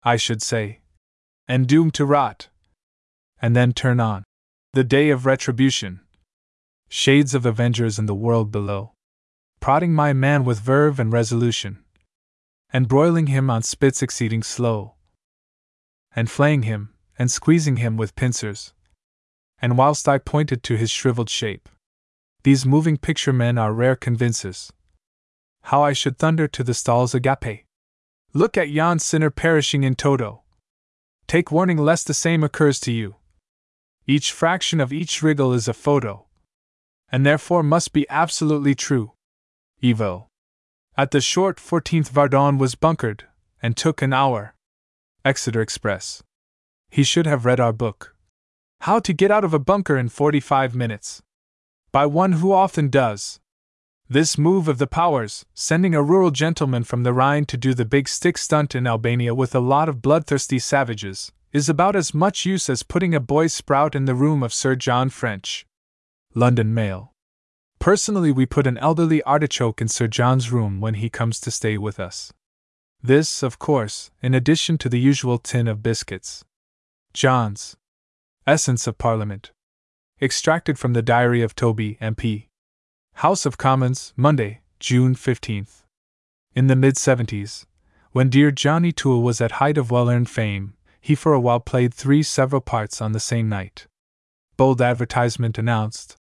I should say, and doomed to rot. And then turn on the day of retribution. Shades of avengers in the world below, prodding my man with verve and resolution, and broiling him on spits exceeding slow and flaying him, and squeezing him with pincers. And whilst I pointed to his shriveled shape, These moving picture men are rare convincers. How I should thunder to the stalls agape! Look at yon sinner perishing in toto. Take warning lest the same occurs to you. Each fraction of each wriggle is a photo, and therefore must be absolutely true. Evo. At the short 14th Vardon was bunkered, and took an hour. Exeter Express. He should have read our book. How to Get Out of a Bunker in 45 Minutes. By one who often does. This move of the powers, sending a rural gentleman from the Rhine to do the big stick stunt in Albania with a lot of bloodthirsty savages, is about as much use as putting a boy sprout in the room of Sir John French. London Mail. Personally, we put an elderly artichoke in Sir John's room when he comes to stay with us. This, of course, in addition to the usual tin of biscuits. John's Essence of Parliament. Extracted from the Diary of Toby MP. House of Commons, Monday, June 15th. In the mid 70s, when dear Johnny Toole was at height of well earned fame, he for a while played three several parts on the same night. Bold advertisement announced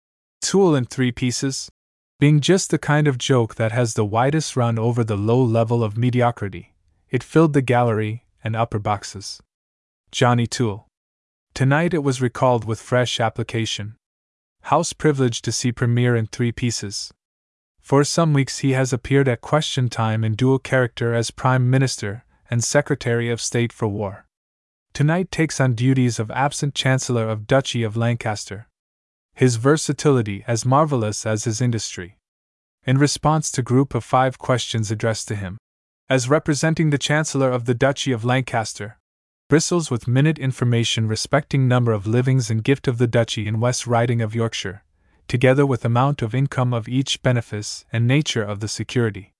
Toole in three pieces, being just the kind of joke that has the widest run over the low level of mediocrity. It filled the gallery and upper boxes. Johnny Toole. Tonight it was recalled with fresh application. House privileged to see Premier in three pieces. For some weeks he has appeared at question time in dual character as Prime Minister and Secretary of State for War. Tonight takes on duties of absent Chancellor of Duchy of Lancaster. His versatility as marvelous as his industry. In response to group of five questions addressed to him, as representing the Chancellor of the Duchy of Lancaster, bristles with minute information respecting number of livings and gift of the duchy in West Riding of Yorkshire, together with amount of income of each benefice and nature of the security.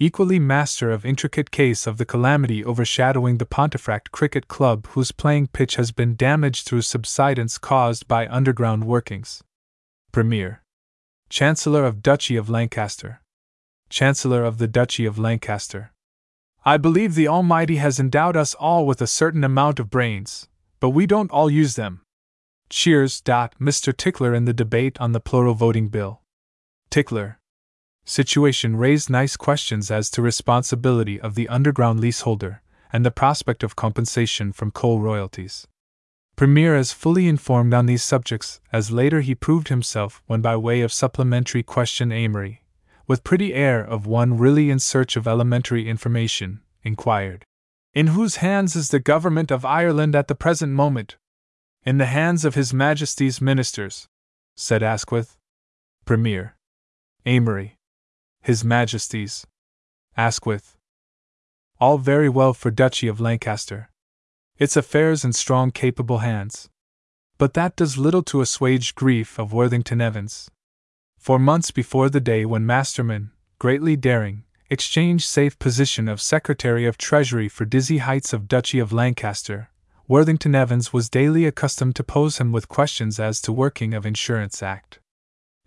Equally master of intricate case of the calamity overshadowing the Pontefract Cricket Club whose playing pitch has been damaged through subsidence caused by underground workings. Premier. Chancellor of Duchy of Lancaster. Chancellor of the Duchy of Lancaster. I believe the Almighty has endowed us all with a certain amount of brains, but we don't all use them. Cheers. Mr. Tickler in the debate on the plural voting bill. Tickler. Situation raised nice questions as to responsibility of the underground leaseholder and the prospect of compensation from coal royalties. Premier is fully informed on these subjects, as later he proved himself when, by way of supplementary question, Amery, with pretty air of one really in search of elementary information, inquired. In whose hands is the government of Ireland at the present moment? In the hands of His Majesty's ministers, said Asquith. Premier. Amery. His Majesty's. Asquith. All very well for Duchy of Lancaster. Its affairs in strong, capable hands. But that does little to assuage grief of Worthington Evans. For months before the day when Masterman, greatly daring, exchanged safe position of Secretary of Treasury for dizzy heights of Duchy of Lancaster, Worthington Evans was daily accustomed to pose him with questions as to working of Insurance Act.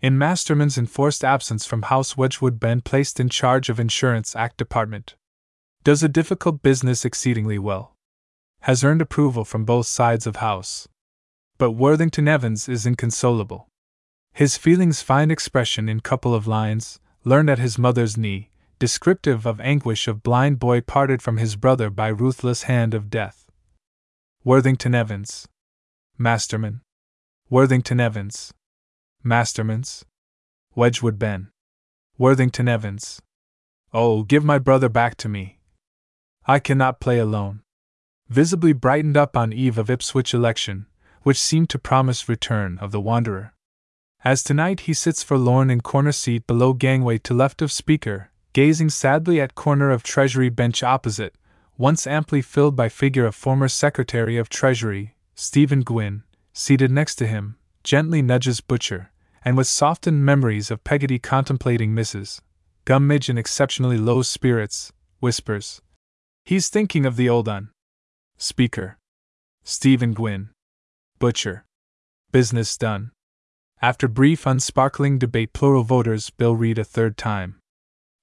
In Masterman's enforced absence from House Wedgwood Benn placed in charge of Insurance Act Department. Does a difficult business exceedingly well. Has earned approval from both sides of House. But Worthington Evans is inconsolable. His feelings find expression in couple of lines, learned at his mother's knee, descriptive of anguish of blind boy parted from his brother by ruthless hand of death. Worthington Evans. Masterman. Worthington Evans. Masterman's. Wedgwood Benn. Worthington Evans. Oh, give my brother back to me. I cannot play alone. Visibly brightened up on eve of Ipswich election, which seemed to promise return of the wanderer. As tonight he sits forlorn in corner seat below gangway to left of speaker, gazing sadly at corner of Treasury bench opposite, once amply filled by figure of former Secretary of Treasury, Stephen Gwynn, seated next to him, gently nudges Butcher, and with softened memories of Peggotty contemplating Mrs. Gummidge in exceptionally low spirits, whispers, He's thinking of the old un. Speaker. Stephen Gwynn. Butcher. Business done. After brief unsparkling debate plural voters bill read a third time.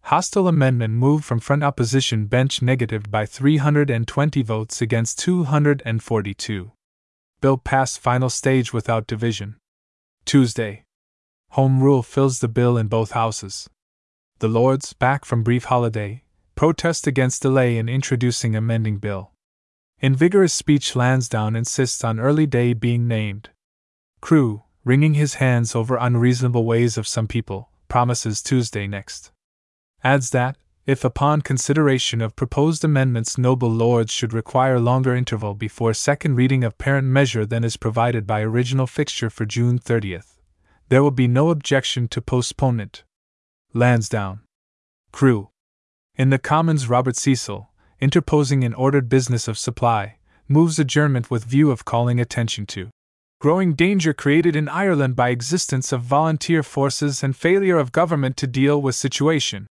Hostile amendment moved from front opposition bench negatived by 320 votes against 242. Bill passed final stage without division. Tuesday. Home Rule fills the bill in both houses. The Lords, back from brief holiday, protest against delay in introducing amending bill. In vigorous speech, Lansdowne insists on early day being named. Crewe, wringing his hands over unreasonable ways of some people, promises Tuesday next. Adds that, if upon consideration of proposed amendments noble lords should require longer interval before second reading of parent measure than is provided by original fixture for June 30th, there will be no objection to postponement. Lansdowne. Crewe. In the Commons, Robert Cecil, interposing in ordered business of supply, moves adjournment with view of calling attention to growing danger created in Ireland by existence of volunteer forces and failure of government to deal with situation.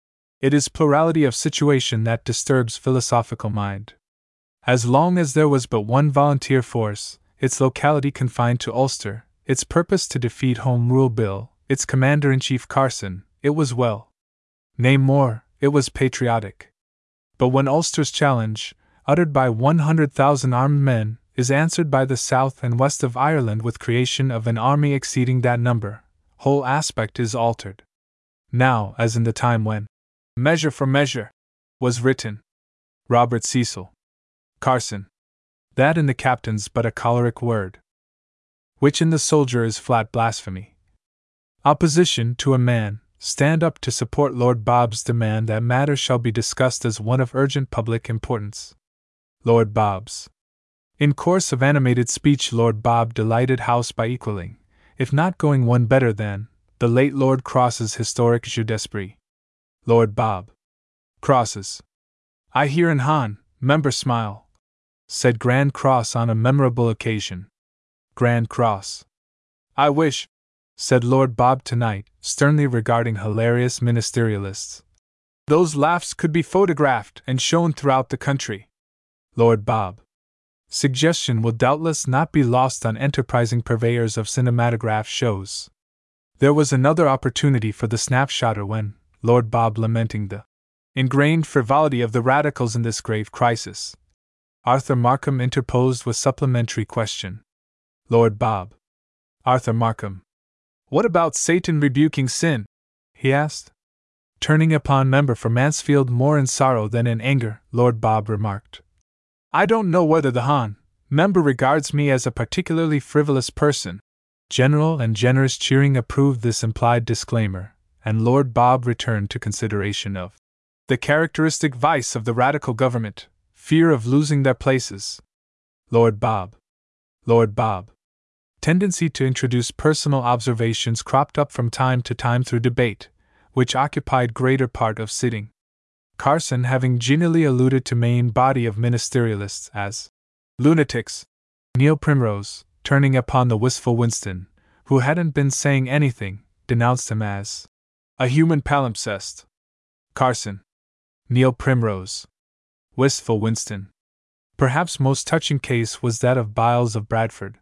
It is plurality of situation that disturbs philosophical mind. As long as there was but one volunteer force, its locality confined to Ulster, its purpose to defeat Home Rule Bill, its commander in chief Carson, it was well. Nay, more, it was patriotic. But when Ulster's challenge, uttered by 100,000 armed men, is answered by the south and west of Ireland with creation of an army exceeding that number, whole aspect is altered. Now, as in the time when Measure for Measure was written. Robert Cecil. Carson. That in the captain's but a choleric word. Which in the soldier is flat blasphemy. Opposition to a man, stand up to support Lord Bob's demand that matter shall be discussed as one of urgent public importance. Lord Bob's. In course of animated speech, Lord Bob delighted House by equaling, if not going one better than, the late Lord Cross's historic jeu d'esprit. Lord Bob. Crosses. I hear in Han, member smile. Said Grand Cross on a memorable occasion. Grand Cross. I wish, said Lord Bob tonight, sternly regarding hilarious ministerialists. Those laughs could be photographed and shown throughout the country. Lord Bob. Suggestion will doubtless not be lost on enterprising purveyors of cinematograph shows. There was another opportunity for the snapshotter when, Lord Bob lamenting the ingrained frivolity of the radicals in this grave crisis. Arthur Markham interposed with supplementary question. Lord Bob. Arthur Markham. What about Satan rebuking sin? he asked. Turning upon member for Mansfield more in sorrow than in anger, Lord Bob remarked. I don't know whether the Han member regards me as a particularly frivolous person. General and generous cheering approved this implied disclaimer, and Lord Bob returned to consideration of the characteristic vice of the radical government fear of losing their places. Lord Bob. Lord Bob. Tendency to introduce personal observations cropped up from time to time through debate, which occupied greater part of sitting. Carson having genially alluded to main body of ministerialists as lunatics. Neil Primrose, turning upon the wistful Winston, who hadn't been saying anything, denounced him as a human palimpsest. Carson. Neil Primrose. Wistful Winston. Perhaps most touching case was that of Byles of Bradford.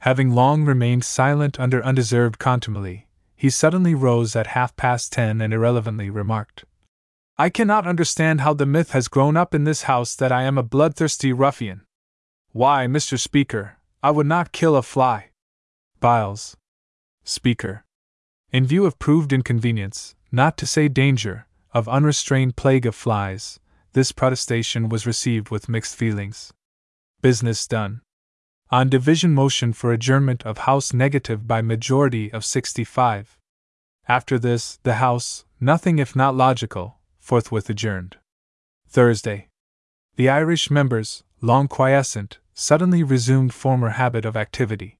Having long remained silent under undeserved contumely, he suddenly rose at half past ten and irrelevantly remarked, I cannot understand how the myth has grown up in this house that I am a bloodthirsty ruffian. Why, Mr. Speaker, I would not kill a fly. Byles. Speaker. In view of proved inconvenience, not to say danger, of unrestrained plague of flies, this protestation was received with mixed feelings. Business done. On division motion for adjournment of House negative by majority of 65. After this, the House, nothing if not logical, forthwith adjourned. Thursday. The Irish members, long quiescent, suddenly resumed former habit of activity.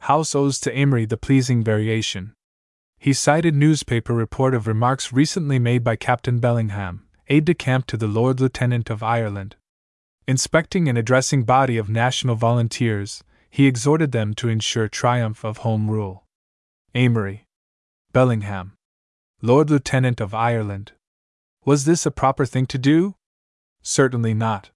House owes to Amery the pleasing variation, he cited newspaper report of remarks recently made by Captain Bellingham, aide de camp to the Lord Lieutenant of Ireland. Inspecting and addressing body of national volunteers, he exhorted them to ensure triumph of Home Rule. Amery. Bellingham. Lord Lieutenant of Ireland. Was this a proper thing to do? Certainly not.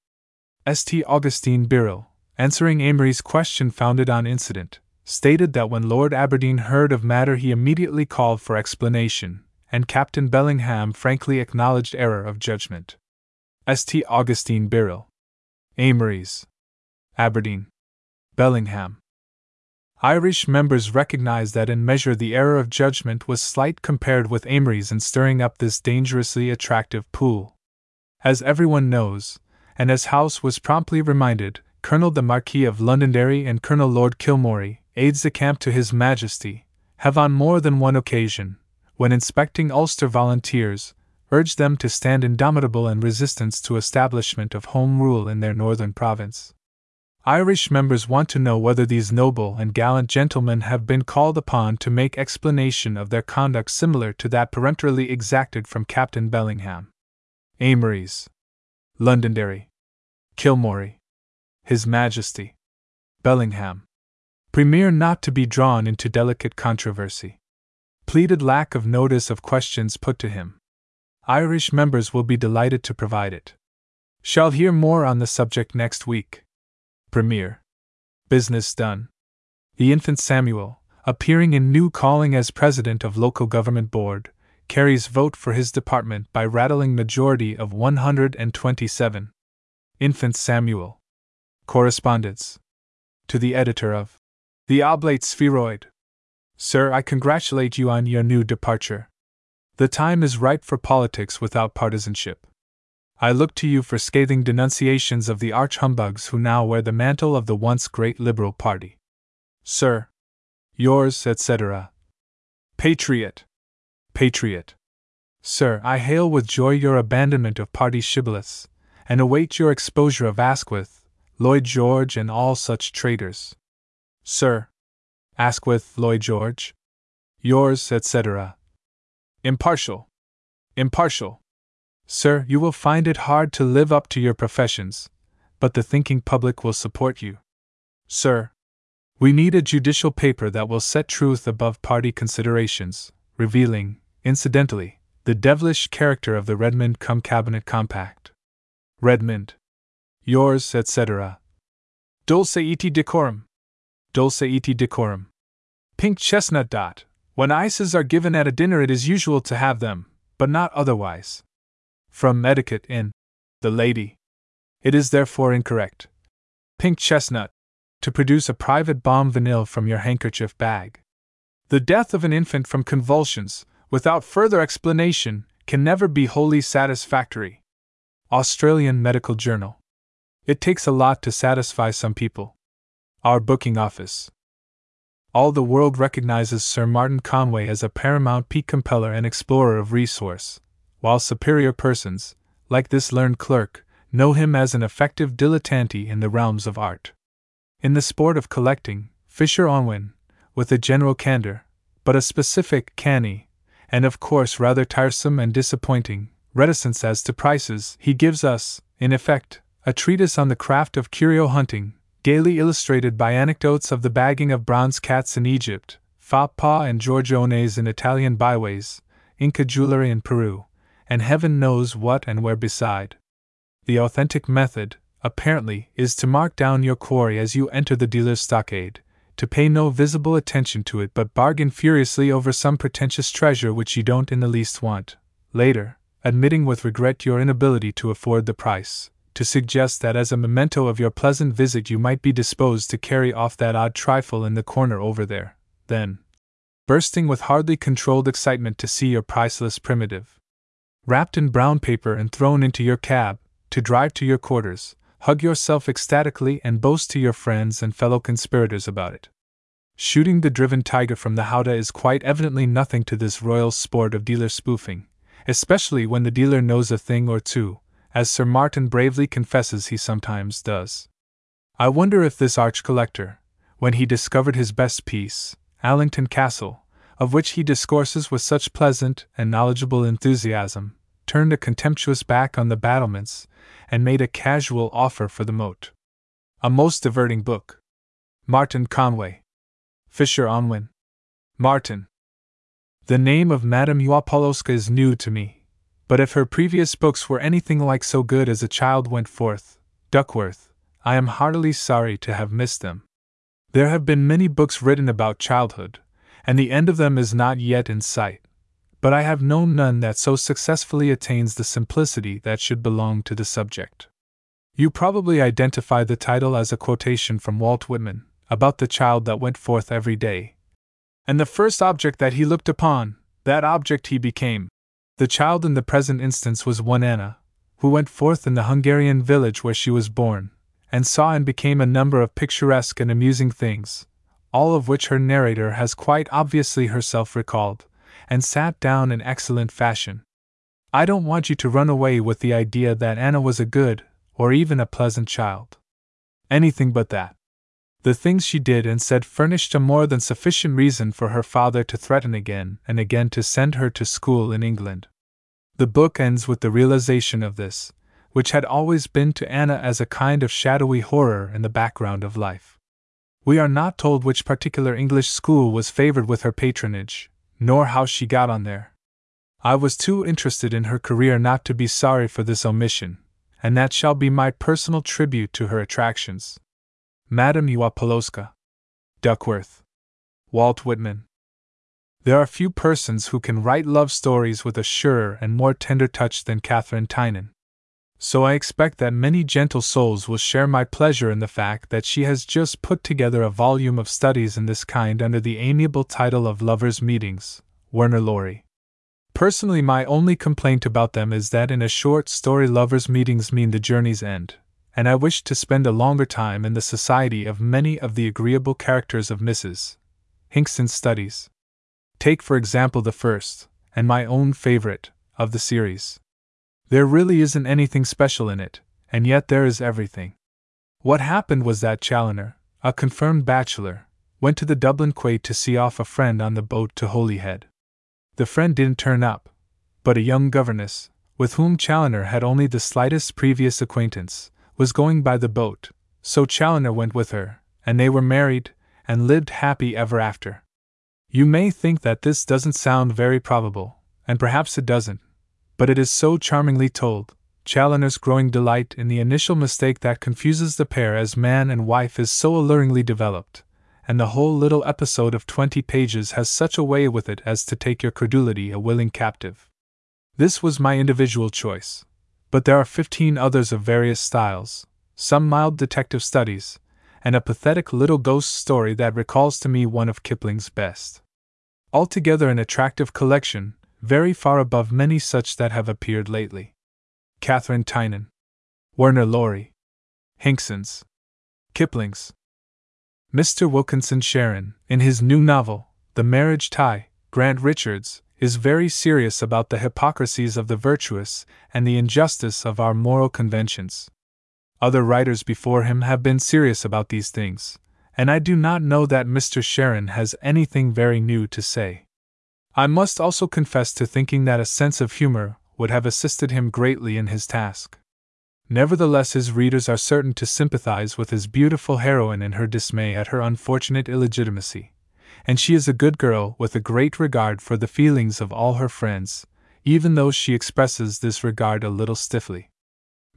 St. Augustine Birrell, answering Amery's question founded on incident, stated that when Lord Aberdeen heard of matter he immediately called for explanation, and Captain Bellingham frankly acknowledged error of judgment. St. Augustine Birrell. Amery's. Aberdeen. Bellingham. Irish members recognized that in measure the error of judgment was slight compared with Amery's in stirring up this dangerously attractive pool. As everyone knows, and as House was promptly reminded, Colonel the Marquis of Londonderry and Colonel Lord Kilmorey, aides de camp to His Majesty, have on more than one occasion, when inspecting Ulster volunteers, urged them to stand indomitable in resistance to establishment of Home Rule in their northern province. Irish members want to know whether these noble and gallant gentlemen have been called upon to make explanation of their conduct similar to that peremptorily exacted from Captain Bellingham. Amery's, Londonderry, Kilmorey, His Majesty, Bellingham, Premier not to be drawn into delicate controversy, pleaded lack of notice of questions put to him. Irish members will be delighted to provide it. Shall hear more on the subject next week. Premier. Business done. The infant Samuel, appearing in new calling as president of local government board, carries vote for his department by rattling majority of 127. Infant Samuel. Correspondence. To the editor of The Oblate Spheroid. Sir, I congratulate you on your new departure. The time is ripe for politics without partisanship. I look to you for scathing denunciations of the arch humbugs who now wear the mantle of the once great Liberal party. Sir. Yours, etc. Patriot. Patriot. Sir, I hail with joy your abandonment of party shibboleths, and await your exposure of Asquith, Lloyd George, and all such traitors. Sir. Asquith, Lloyd George. Yours, etc. Impartial. Impartial. Sir, you will find it hard to live up to your professions, but the thinking public will support you. Sir, we need a judicial paper that will set truth above party considerations, revealing, incidentally, the devilish character of the Redmond cum Cabinet Compact. Redmond. Yours, etc. Dulce et decorum. Dulce et decorum. Pink chestnut dot. When ices are given at a dinner, it is usual to have them, but not otherwise. From Etiquette in The Lady. It is therefore incorrect. Pink chestnut. To produce a private bombe vanille from your handkerchief bag. The death of an infant from convulsions, without further explanation, can never be wholly satisfactory. Australian Medical Journal. It takes a lot to satisfy some people. Our booking office all the world recognizes Sir Martin Conway as a paramount peak compeller and explorer of resource, while superior persons, like this learned clerk, know him as an effective dilettante in the realms of art. In the sport of collecting, Fisher Unwin, with a general candor, but a specific, canny, and of course rather tiresome and disappointing, reticence as to prices, he gives us, in effect, a treatise on the craft of curio hunting, gaily illustrated by anecdotes of the bagging of bronze cats in Egypt, pas and Giorgiones in Italian byways, Inca jewelry in Peru, and heaven knows what and where beside. The authentic method, apparently, is to mark down your quarry as you enter the dealer's stockade, to pay no visible attention to it but bargain furiously over some pretentious treasure which you don't in the least want. Later, admitting with regret your inability to afford the price, to suggest that as a memento of your pleasant visit you might be disposed to carry off that odd trifle in the corner over there, then, bursting with hardly controlled excitement to see your priceless primitive, wrapped in brown paper and thrown into your cab, to drive to your quarters, hug yourself ecstatically and boast to your friends and fellow conspirators about it. Shooting the driven tiger from the howdah is quite evidently nothing to this royal sport of dealer spoofing, especially when the dealer knows a thing or two, as Sir Martin bravely confesses he sometimes does. I wonder if this arch collector, when he discovered his best piece, Allington Castle, of which he discourses with such pleasant and knowledgeable enthusiasm, turned a contemptuous back on the battlements and made a casual offer for the moat. A most diverting book. Martin Conway. Fisher Unwin. Martin. The name of Madame Uapoloska is new to me, but if her previous books were anything like so good as A Child Went Forth, Duckworth, I am heartily sorry to have missed them. There have been many books written about childhood, and the end of them is not yet in sight, but I have known none that so successfully attains the simplicity that should belong to the subject. You probably identify the title as a quotation from Walt Whitman, about the child that went forth every day. And the first object that he looked upon, that object he became. The child in the present instance was one Anna, who went forth in the Hungarian village where she was born, and saw and became a number of picturesque and amusing things, all of which her narrator has quite obviously herself recalled, and sat down in excellent fashion. I don't want you to run away with the idea that Anna was a good, or even a pleasant child. Anything but that. The things she did and said furnished a more than sufficient reason for her father to threaten again and again to send her to school in England. The book ends with the realization of this, which had always been to Anna as a kind of shadowy horror in the background of life. We are not told which particular English school was favored with her patronage, nor how she got on there. I was too interested in her career not to be sorry for this omission, and that shall be my personal tribute to her attractions. Madame Uapoloska. Duckworth. Walt Whitman. There are few persons who can write love stories with a surer and more tender touch than Katherine Tynan. So I expect that many gentle souls will share my pleasure in the fact that she has just put together a volume of studies in this kind under the amiable title of Lovers' Meetings, Werner Laurie. Personally, my only complaint about them is that in a short story, lovers' meetings mean the journey's end, and I wish to spend a longer time in the society of many of the agreeable characters of Mrs. Hinkson's studies. Take, for example, the first, and my own favorite, of the series. There really isn't anything special in it, and yet there is everything. What happened was that Challoner, a confirmed bachelor, went to the Dublin quay to see off a friend on the boat to Holyhead. The friend didn't turn up, but a young governess, with whom Challoner had only the slightest previous acquaintance, was going by the boat, so Challoner went with her, and they were married, and lived happy ever after. You may think that this doesn't sound very probable, and perhaps it doesn't, but it is so charmingly told. Challoner's growing delight in the initial mistake that confuses the pair as man and wife is so alluringly developed, and the whole little episode of twenty pages has such a way with it as to take your credulity a willing captive. This was my individual choice, but there are fifteen others of various styles, some mild detective studies, and a pathetic little ghost story that recalls to me one of Kipling's best. Altogether, an attractive collection, very far above many such that have appeared lately. Katherine Tynan, Werner Laurie, Hinkson's, Kipling's, Mr. Wilkinson Sherren, in his new novel, The Marriage Tie, Grant Richards, is very serious about the hypocrisies of the virtuous and the injustice of our moral conventions. Other writers before him have been serious about these things, and I do not know that Mr. Sherren has anything very new to say. I must also confess to thinking that a sense of humor would have assisted him greatly in his task. Nevertheless, his readers are certain to sympathize with his beautiful heroine in her dismay at her unfortunate illegitimacy. And she is a good girl with a great regard for the feelings of all her friends, even though she expresses this regard a little stiffly.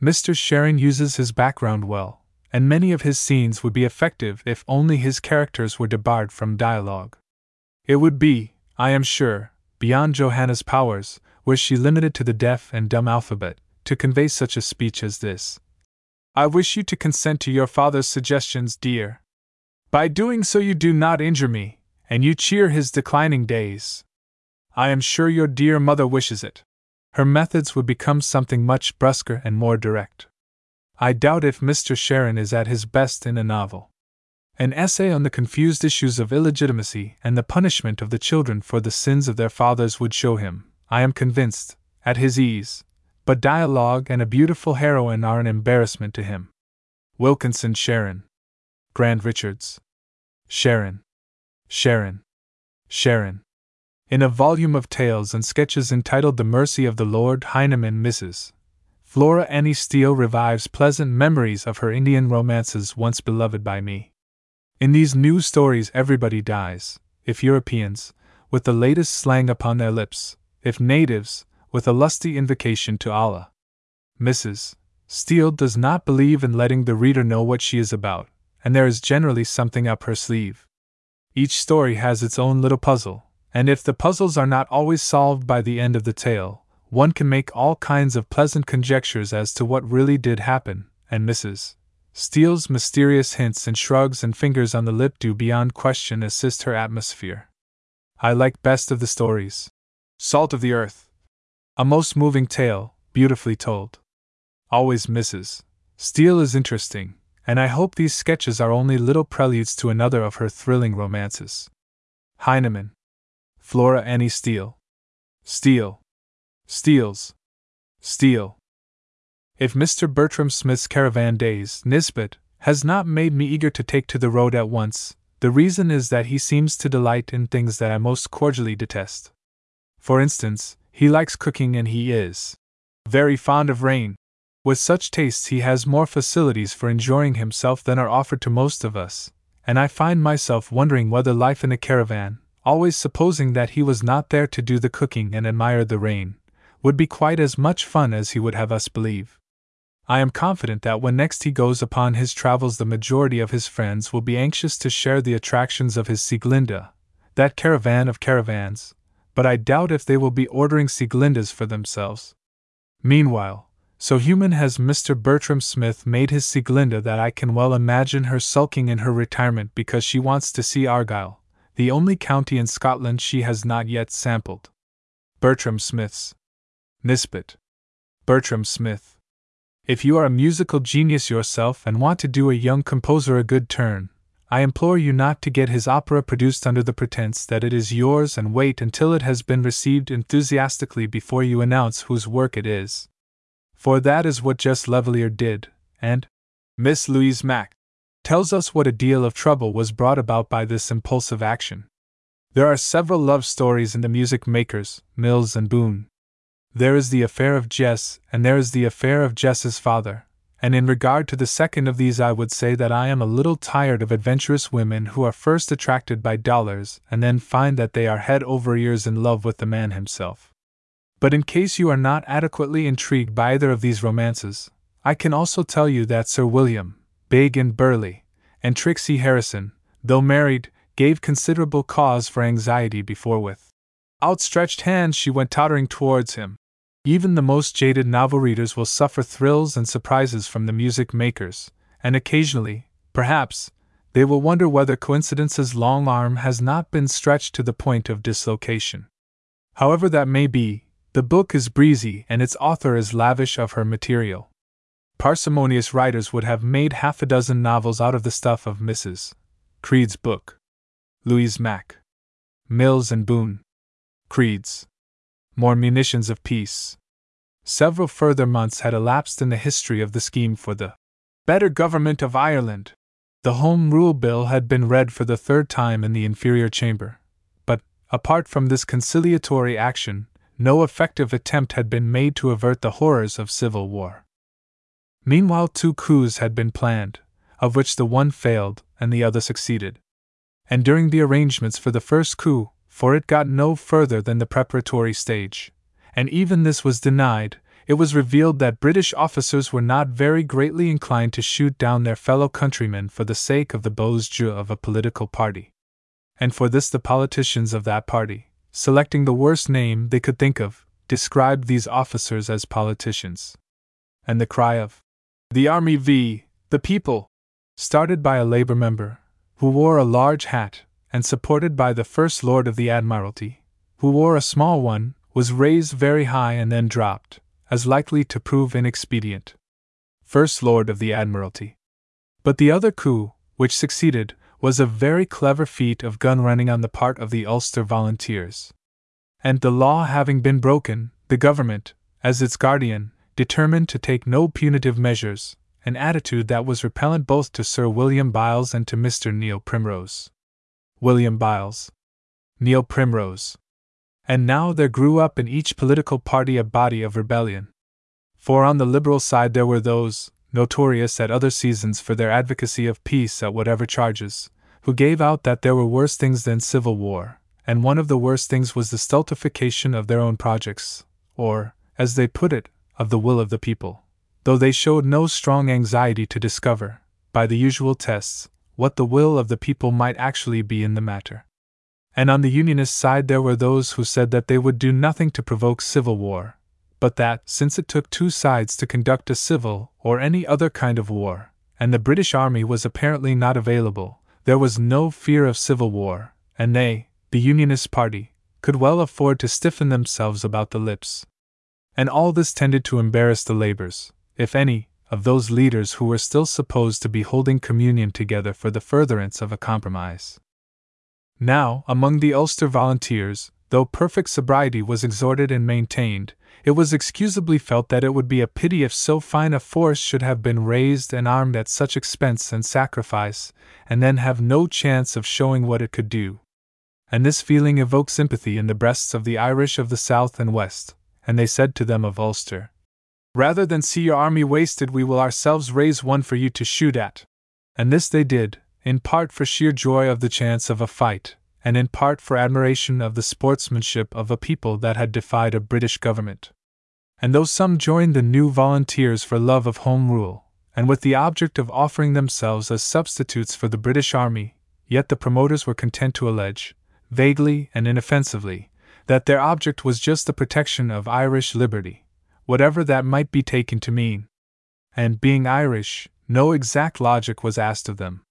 Mr. Sherren uses his background well, and many of his scenes would be effective if only his characters were debarred from dialogue. It would be, I am sure, beyond Johanna's powers, were she limited to the deaf and dumb alphabet, to convey such a speech as this. I wish you to consent to your father's suggestions, dear. By doing so, you do not injure me, and you cheer his declining days. I am sure your dear mother wishes it. Her methods would become something much brusquer and more direct. I doubt if Mr. Sherren is at his best in a novel. An essay on the confused issues of illegitimacy and the punishment of the children for the sins of their fathers would show him, I am convinced, at his ease, but dialogue and a beautiful heroine are an embarrassment to him. Wilkinson Sherren. Grant Richards. Sherren. Sherren. Sherren. In a volume of tales and sketches entitled The Mercy of the Lord Heinemann Mrs. Flora Annie Steel revives pleasant memories of her Indian romances once beloved by me. In these new stories, everybody dies, if Europeans, with the latest slang upon their lips, if natives, with a lusty invocation to Allah. Mrs. Steel does not believe in letting the reader know what she is about, and there is generally something up her sleeve. Each story has its own little puzzle, and if the puzzles are not always solved by the end of the tale, one can make all kinds of pleasant conjectures as to what really did happen, and Mrs. Steel's mysterious hints and shrugs and fingers on the lip do beyond question assist her atmosphere. I like best of the stories. Salt of the Earth. A most moving tale, beautifully told. Always Mrs. Steel is interesting, and I hope these sketches are only little preludes to another of her thrilling romances. Heinemann. Flora Annie Steel. Steel. Steel's. Steel. If Mr. Bertram Smith's Caravan Days, Nisbet, has not made me eager to take to the road at once, the reason is that he seems to delight in things that I most cordially detest. For instance, he likes cooking and he is very fond of rain. With such tastes, he has more facilities for enjoying himself than are offered to most of us, and I find myself wondering whether life in a caravan, always supposing that he was not there to do the cooking and admire the rain, would be quite as much fun as he would have us believe. I am confident that when next he goes upon his travels, the majority of his friends will be anxious to share the attractions of his Sieglinde, that caravan of caravans, but I doubt if they will be ordering Sieglindes for themselves. Meanwhile, so human has Mr. Bertram Smith made his Sieglinde that I can well imagine her sulking in her retirement because she wants to see Argyll, the only county in Scotland she has not yet sampled. Bertram Smith's Nisbet. Bertram Smith. If you are a musical genius yourself and want to do a young composer a good turn, I implore you not to get his opera produced under the pretense that it is yours and wait until it has been received enthusiastically before you announce whose work it is. For that is what Jess Levellier did, and Miss Louise Mack tells us what a deal of trouble was brought about by this impulsive action. There are several love stories in the music makers, Mills and Boon, there is the affair of Jess, and there is the affair of Jess's father. And in regard to the second of these, I would say that I am a little tired of adventurous women who are first attracted by dollars and then find that they are head over ears in love with the man himself. But in case you are not adequately intrigued by either of these romances, I can also tell you that Sir William, big and burly, and Trixie Harrison, though married, gave considerable cause for anxiety before with outstretched hands she went tottering towards him, even the most jaded novel readers will suffer thrills and surprises from the music makers, and occasionally, perhaps, they will wonder whether coincidence's long arm has not been stretched to the point of dislocation. However that may be, the book is breezy and its author is lavish of her material. Parsimonious writers would have made half a dozen novels out of the stuff of Mrs. Creed's book. Louise Mack. Mills and Boon. Creed's more munitions of peace. Several further months had elapsed in the history of the scheme for the better government of Ireland. The Home Rule Bill had been read for the third time in the inferior chamber, but, apart from this conciliatory action, no effective attempt had been made to avert the horrors of civil war. Meanwhile, two coups had been planned, of which the one failed and the other succeeded. And during the arrangements for the first coup, for it got no further than the preparatory stage. And even this was denied, it was revealed that British officers were not very greatly inclined to shoot down their fellow countrymen for the sake of the beaux jeux of a political party. And for this, the politicians of that party, selecting the worst name they could think of, described these officers as politicians. And the cry of, The Army v. the People, started by a Labour member, who wore a large hat, and supported by the First Lord of the Admiralty, who wore a small one, was raised very high and then dropped, as likely to prove inexpedient. First Lord of the Admiralty. But the other coup, which succeeded, was a very clever feat of gun running on the part of the Ulster Volunteers. And the law having been broken, the government, as its guardian, determined to take no punitive measures, an attitude that was repellent both to Sir William Byles and to Mr. Neil Primrose. William Byles, Neil Primrose. And now there grew up in each political party a body of rebellion. For on the Liberal side there were those, notorious at other seasons for their advocacy of peace at whatever charges, who gave out that there were worse things than civil war, and one of the worst things was the stultification of their own projects, or, as they put it, of the will of the people, though they showed no strong anxiety to discover, by the usual tests, what the will of the people might actually be in the matter. And on the Unionist side, there were those who said that they would do nothing to provoke civil war, but that, since it took two sides to conduct a civil or any other kind of war, and the British Army was apparently not available, there was no fear of civil war, and they, the Unionist Party, could well afford to stiffen themselves about the lips. And all this tended to embarrass the labors, if any, of those leaders who were still supposed to be holding communion together for the furtherance of a compromise. Now, among the Ulster volunteers, though perfect sobriety was exhorted and maintained, it was excusably felt that it would be a pity if so fine a force should have been raised and armed at such expense and sacrifice, and then have no chance of showing what it could do. And this feeling evoked sympathy in the breasts of the Irish of the South and West, and they said to them of Ulster, Rather than see your army wasted, we will ourselves raise one for you to shoot at. And this they did, in part for sheer joy of the chance of a fight, and in part for admiration of the sportsmanship of a people that had defied a British government. And though some joined the new volunteers for love of home rule, and with the object of offering themselves as substitutes for the British Army, yet the promoters were content to allege, vaguely and inoffensively, that their object was just the protection of Irish liberty, whatever that might be taken to mean. And being Irish, no exact logic was asked of them.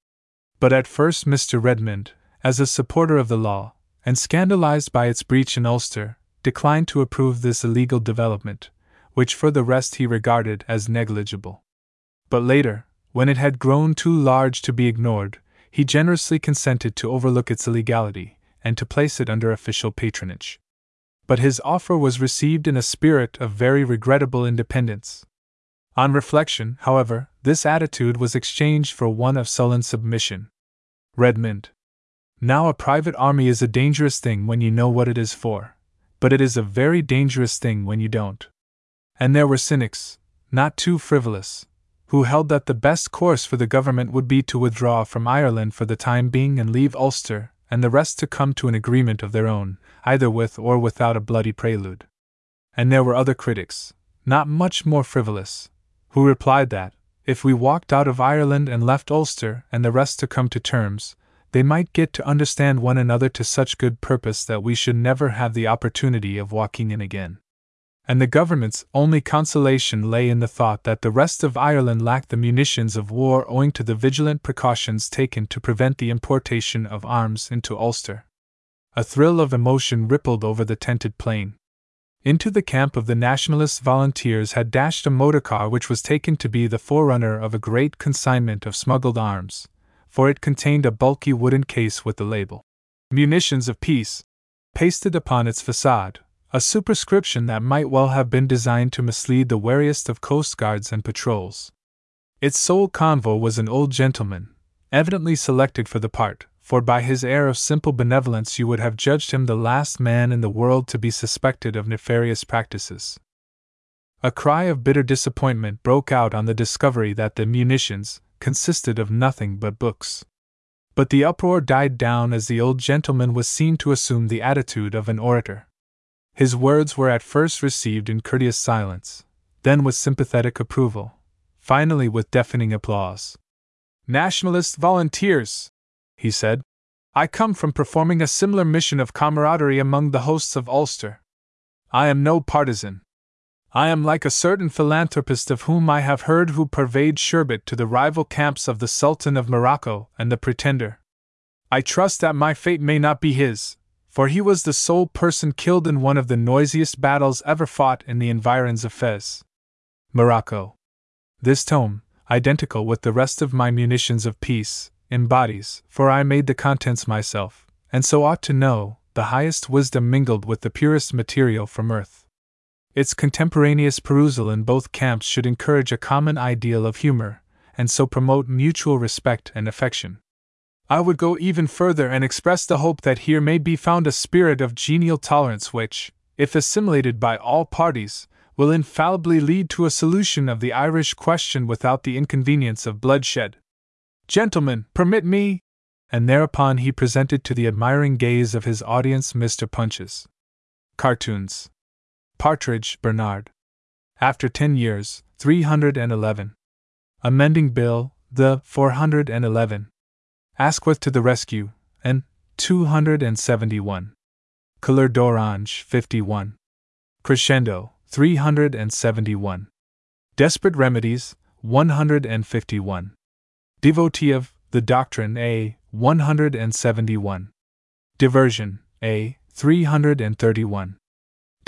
But at first, Mr. Redmond, as a supporter of the law, and scandalized by its breach in Ulster, declined to approve this illegal development, which for the rest he regarded as negligible. But later, when it had grown too large to be ignored, he generously consented to overlook its illegality and to place it under official patronage. But his offer was received in a spirit of very regrettable independence. On reflection, however, this attitude was exchanged for one of sullen submission. Redmond, now, a private army is a dangerous thing when you know what it is for, but it is a very dangerous thing when you don't. And there were cynics, not too frivolous, who held that the best course for the government would be to withdraw from Ireland for the time being and leave Ulster, and the rest to come to an agreement of their own, either with or without a bloody prelude. And there were other critics, not much more frivolous, who replied that, if we walked out of Ireland and left Ulster and the rest to come to terms, they might get to understand one another to such good purpose that we should never have the opportunity of walking in again. And the government's only consolation lay in the thought that the rest of Ireland lacked the munitions of war owing to the vigilant precautions taken to prevent the importation of arms into Ulster. A thrill of emotion rippled over the tented plain. Into the camp of the Nationalist volunteers had dashed a motor car which was taken to be the forerunner of a great consignment of smuggled arms, for it contained a bulky wooden case with the label Munitions of Peace pasted upon its facade, a superscription that might well have been designed to mislead the wariest of coast guards and patrols. Its sole convoy was an old gentleman, evidently selected for the part, for by his air of simple benevolence you would have judged him the last man in the world to be suspected of nefarious practices. A cry of bitter disappointment broke out on the discovery that the munitions, consisted of nothing but books. But the uproar died down as the old gentleman was seen to assume the attitude of an orator. His words were at first received in courteous silence, then with sympathetic approval, finally with deafening applause. Nationalist volunteers, he said. I come from performing a similar mission of camaraderie among the hosts of Ulster. I am no partisan. I am like a certain philanthropist of whom I have heard who purveyed sherbet to the rival camps of the Sultan of Morocco and the Pretender. I trust that my fate may not be his, for he was the sole person killed in one of the noisiest battles ever fought in the environs of Fez. Morocco. This tome, identical with the rest of my munitions of peace, embodies, for I made the contents myself, and so ought to know, the highest wisdom mingled with the purest material from earth. Its contemporaneous perusal in both camps should encourage a common ideal of humor, and so promote mutual respect and affection. I would go even further and express the hope that here may be found a spirit of genial tolerance which, if assimilated by all parties, will infallibly lead to a solution of the Irish question without the inconvenience of bloodshed. Gentlemen, permit me! And thereupon he presented to the admiring gaze of his audience Mr. Punch's cartoons. Partridge, Bernard. After 10 years, 311. Amending Bill, the 411. Asquith to the rescue, and 271. Couleur d'Orange, 51. Crescendo, 371. Desperate Remedies, 151. Devotee of the Doctrine A. 171. Diversion A. 331.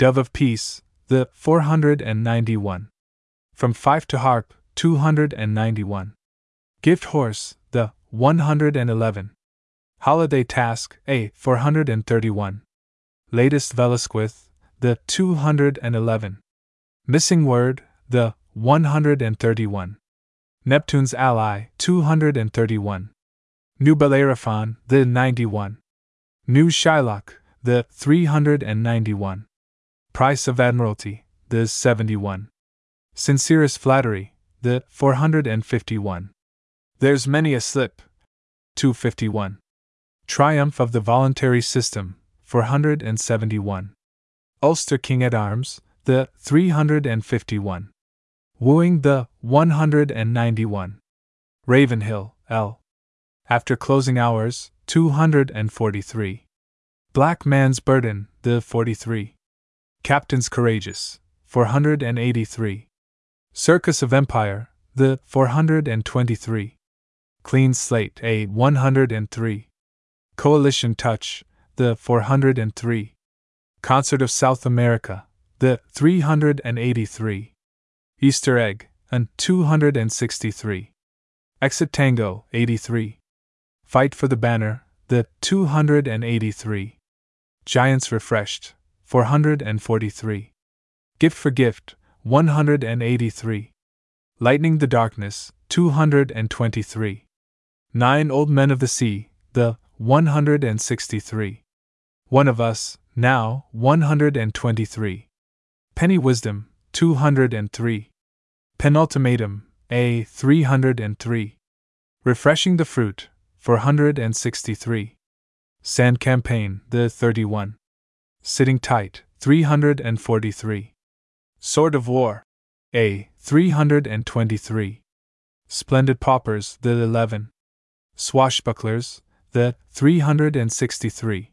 Dove of Peace, the 491. From Fife to Harp, 291. Gift Horse, the 111. Holiday Task, A. 431. Latest Velasquez, the 211. Missing Word, the 131. Neptune's Ally, 231. New Bellerophon, the 91. New Shylock, the 391. Price of Admiralty, the 71. Sincerest Flattery, the 451. There's many a slip, 251. Triumph of the Voluntary System, 471. Ulster King at Arms, the 351. Wooing the 191. Ravenhill, L. After closing hours, 243. Black Man's Burden, the 43. Captains Courageous, 483. Circus of Empire, the 423. Clean Slate, a 103. Coalition Touch, the 403. Concert of South America, the 383. Easter Egg, an 263. Exit Tango, 83. Fight for the Banner, the 283. Giants Refreshed, 443. Gift for Gift, 183. Lightning the Darkness, 223. Nine Old Men of the Sea, the 163. One of Us, now 123. Penny Wisdom, 203. Penultimatum, A 303. Refreshing the Fruit, 463. Sand Campaign, the 31. Sitting Tight, 343. Sword of War, A 323. Splendid Paupers, the 11. Swashbucklers, the 363.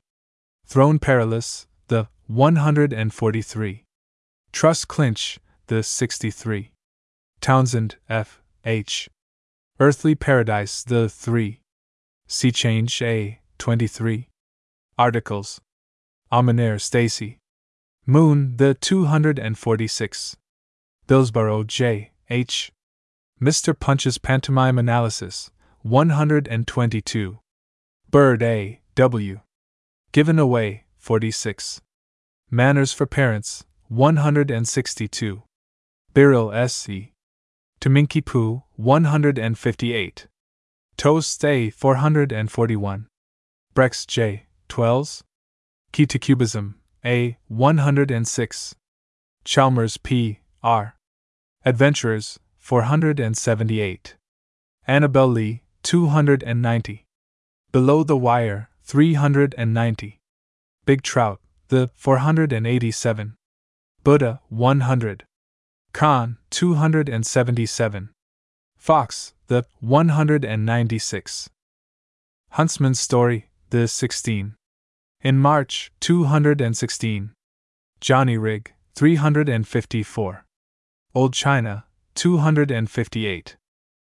Throne Perilous, the 143. Truss Clinch, the 63. Townsend, F. H. Earthly Paradise, the 3. Sea Change, A. 23. Articles. Aumonier Stacy. Moon, the 246. Billsborough, J. H. Mr. Punch's Pantomime Analysis, 122. Bird, A. W. Given Away, 46. Manners for Parents, 162. Birrell, S.E. Taminky Poo, 158. Toast A, 441. Brex J. Twells. Key to Cubism, A, 106. Chalmers P. R. Adventurers, 478. Annabel Lee, 290. Below the Wire, 390. Big Trout, the 487. Buddha, 100. Khan, 277. Fox, the 196. Huntsman's Story, the 16. In March, 216. Johnny Rig, 354. Old China, 258.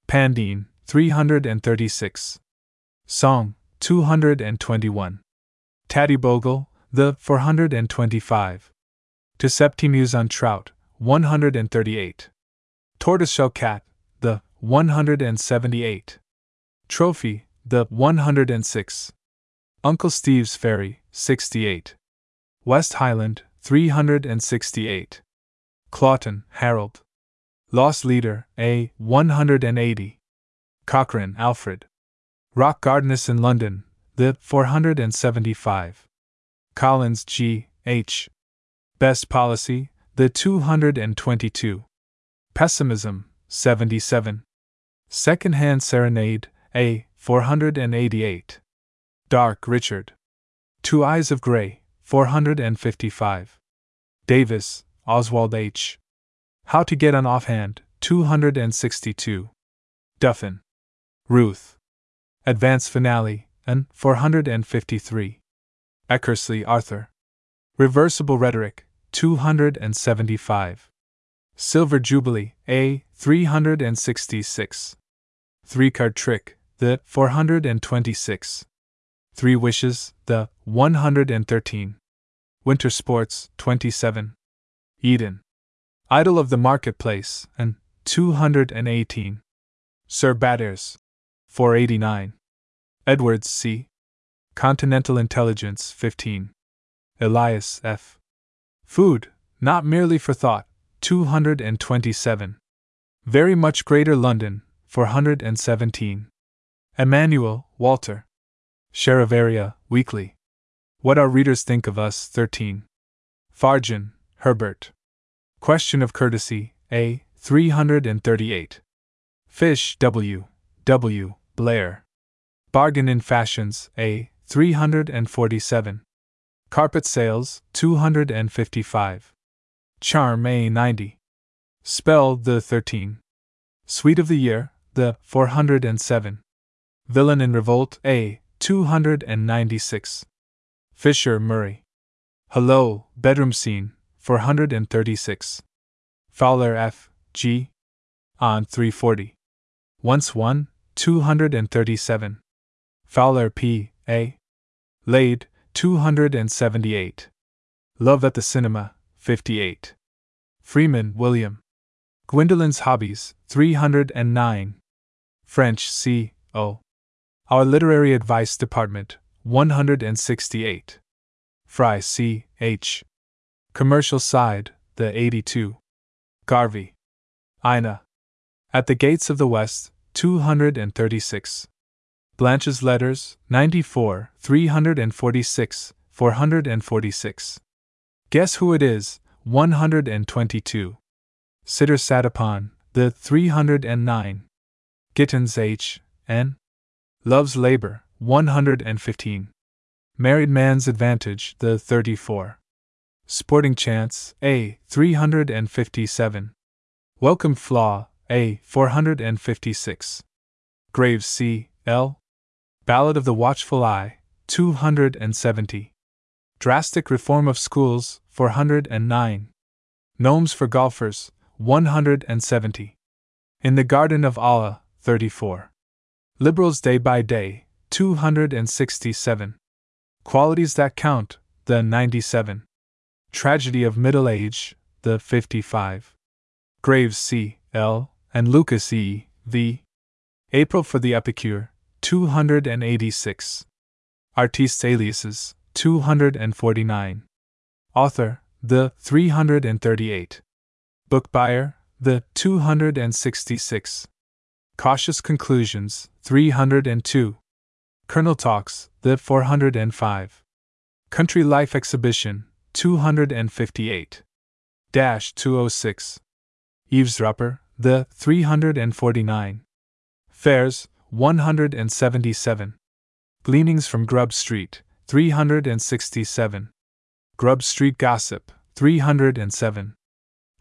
Pandine, 336. Song, 221. Taddy Bogle, the 425. To Septimius on Trout, 138. Tortoiseshell Cat, the 178. Trophy, the 106. Uncle Steve's Ferry, 68. West Highland, 368. Clawton, Harold. Lost Leader, A, 180. Cochrane, Alfred. Rock Gardenis in London, the 475. Collins, G. H. Best Policy, the 222. Pessimism, 77. Second Hand Serenade, A. 488. Dark Richard. Two Eyes of Grey, 455. Davis, Oswald H. How to Get on Offhand, 262. Duffin. Ruth. Advance Finale, and 453. Eckersley Arthur. Reversible Rhetoric, 275. Silver Jubilee, A. 366. 3 card trick, the 426. 3 wishes, the 113. Winter sports, 27. Eden. Idol of the marketplace, and 218. Sir Batters, 489. Edwards C. Continental Intelligence, 15. Elias F. Food, not merely for thought, 227. Very much Greater London, 417. Emanuel, Walter. Area, Weekly. What our readers think of us, 13. Farjeon, Herbert. Question of Courtesy, A. 338. Fish, W. W. Blair. Bargain in Fashions, A. 347. Carpet Sales, 255. Charm, A. 90. Spell, the 13. Sweet of the Year, the 407. Villain in Revolt, A. 296. Fisher, Murray. Hello, Bedroom Scene, 436. Fowler, F. G. On 340. Once one, 237. Fowler, P. A. Laid, 278. Love at the Cinema, 58. Freeman, William. Gwendolyn's Hobbies, 309. French, C. O. Our Literary Advice Department, 168. Fry, C. H. Commercial Side, the 82. Garvey. Ina. At the Gates of the West, 236. Blanche's Letters, 94, 346, 446. Guess who it is, 122. Sitter sat upon, the 309. Gittens H. N. Love's Labor, 115. Married Man's Advantage, the 34. Sporting Chance, A. 357. Welcome Flaw, A. 456. Graves C. L. Ballad of the Watchful Eye, 270. Drastic Reform of Schools, 409. Gnomes for Golfers, 170. In the Garden of Allah, 34. Liberals Day by Day, 267. Qualities That Count, the 97. Tragedy of Middle Age, the 55. Graves C. L. and Lucas E. V. April for the Epicure, 286. Artiste Aliases, 249. Author, the 338. Book buyer, the 266. Cautious Conclusions, 302. Colonel Talks, the 405. Country Life Exhibition, 258. Dash 206. Eavesdropper, the 349. Fairs, 177. Gleanings from Grub Street, 367. Grub Street Gossip, 307.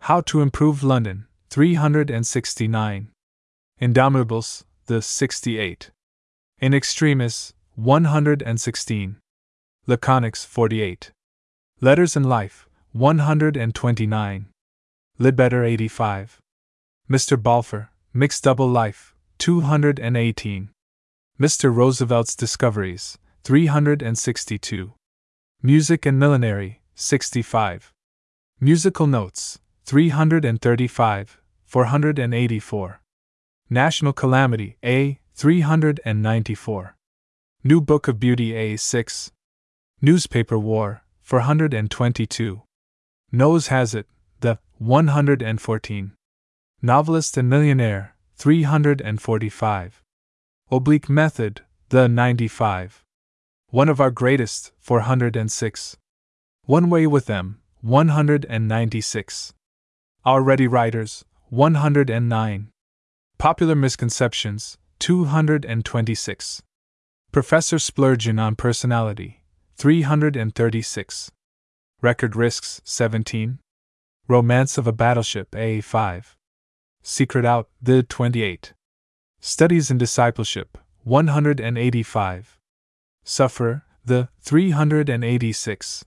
How to Improve London, 369. Indomitables, the 68. In Extremis, 116. Laconics, 48. Letters and Life, 129. Lidbetter, 85. Mr. Balfour, Mixed Double Life, 218. Mr. Roosevelt's Discoveries, 362. Music and Millinery, 65. Musical Notes, 335, 484. National Calamity, A, 394. New Book of Beauty, A, 6. Newspaper War, 422. Nose Has It, the 114. Novelist and Millionaire, 345. Oblique Method, the 95. One of our greatest, 406. One Way with Them, 196. Our Ready Writers, 109. Popular Misconceptions, 226. Professor Splurgeon on Personality, 336. Record Risks, 17. Romance of a Battleship, A5. Secret Out, the 28. Studies in Discipleship, 185. Sufferer, the 386.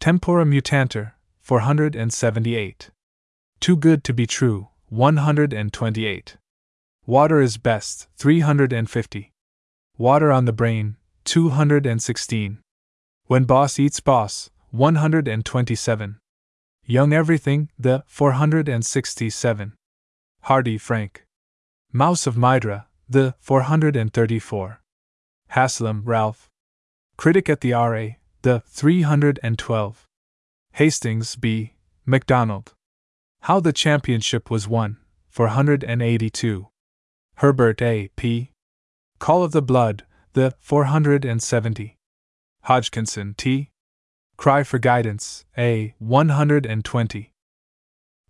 Tempora Mutantur, 478. Too Good to Be True, 128. Water is best, 350. Water on the brain, 216. When boss eats boss, 127. Young everything, the 467. Hardy Frank. Mouse of Mydra, the 434. Haslam Ralph. Critic at the RA, the 312. Hastings B. MacDonald. How the Championship Was Won, 482. Herbert A. P. Call of the Blood, the 470. Hodgkinson T. Cry for Guidance, A. 120.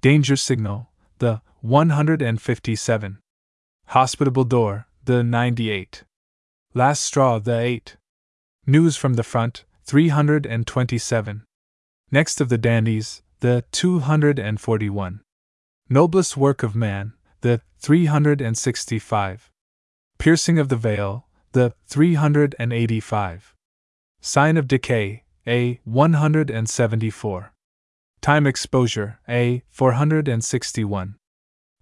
Danger Signal, the 157. Hospitable Door, the 98. Last Straw, the 8. News from the Front, 327. Next of the Dandies, the 241. Noblest Work of Man, the 365. Piercing of the Veil, the 385. Sign of Decay, A 174. Time Exposure, A 461.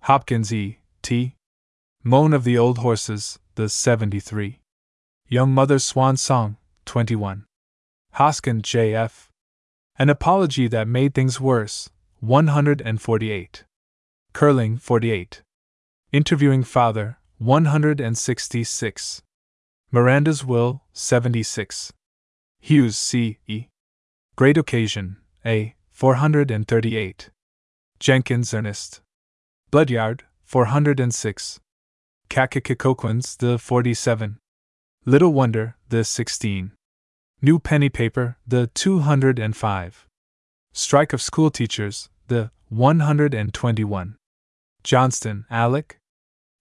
Hopkins E. T. Moan of the Old Horses, the 73. Young Mother's Swan Song, 21. Hoskin J. F. An Apology That Made Things Worse, 148. Curling, 48. Interviewing Father, 166. Miranda's Will, 76. Hughes C. E. Great Occasion, A. 438. Jenkins Ernest. Bloodyard, 406. Kakakikoquins, the 47. Little Wonder, the 16. New Penny Paper, the 205. Strike of School Teachers, the 121. Johnston, Alec.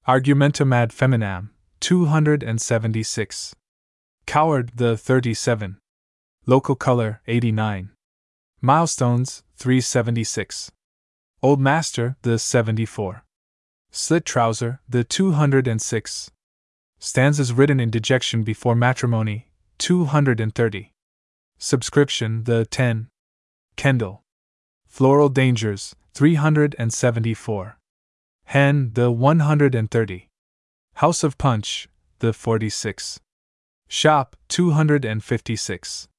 Argumentum ad feminam, 276. Coward, the 37. Local Color, 89. Milestones, 376. Old Master, the 74. Slit Trouser, the 206. Stanzas written in dejection before matrimony, 230. Subscription, the 10. Kendall. Floral Dangers, 374. Hen, the 130. House of Punch, the 46. Shop, 256.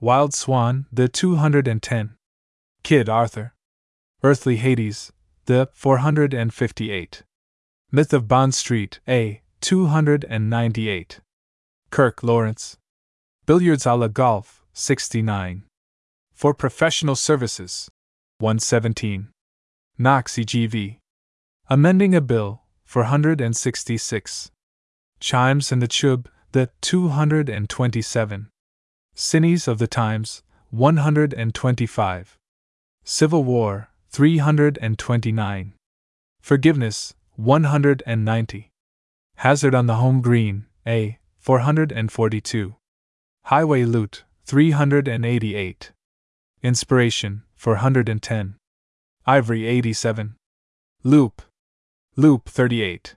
Wild Swan, the 210. Kid Arthur. Earthly Hades, the 458. Myth of Bond Street, A, 298. Kirk Lawrence. Billiards a la Golf, 69. For Professional Services, 117. Knox EGV. Amending a Bill, 466. Chimes and the Chub, the 227. Cines of the Times, 125. Civil War, 329. Forgiveness, 190. Hazard on the Home Green, A, 442. Highway Loot, 388. Inspiration, 410. Ivory, 87. Loop, Loop 38.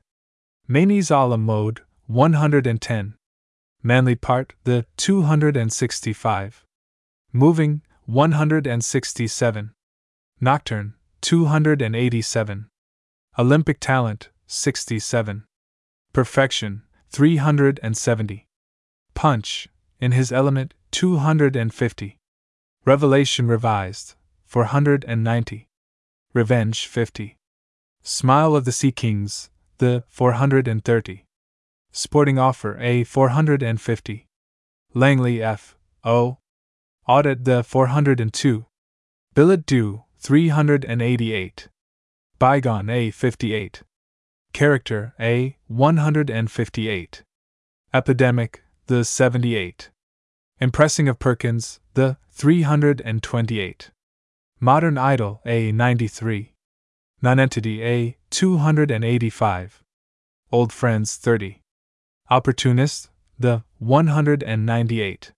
Manie's a la mode, 110. Manly part, the 265. Moving, 167. Nocturne, 287. Olympic talent, 67. Perfection, 370. Punch, in his element, 250. Revelation revised, 490. Revenge, 50. Smile of the Sea Kings, the 430. Sporting Offer A 450. Langley F. O. Audit the 402. Billet due 388. Bygone A 58. Character A 158. Epidemic the 78. Impressing of Perkins the 328. Modern Idol A 93. Nonentity A 285. Old Friends 30. Opportunist the 198.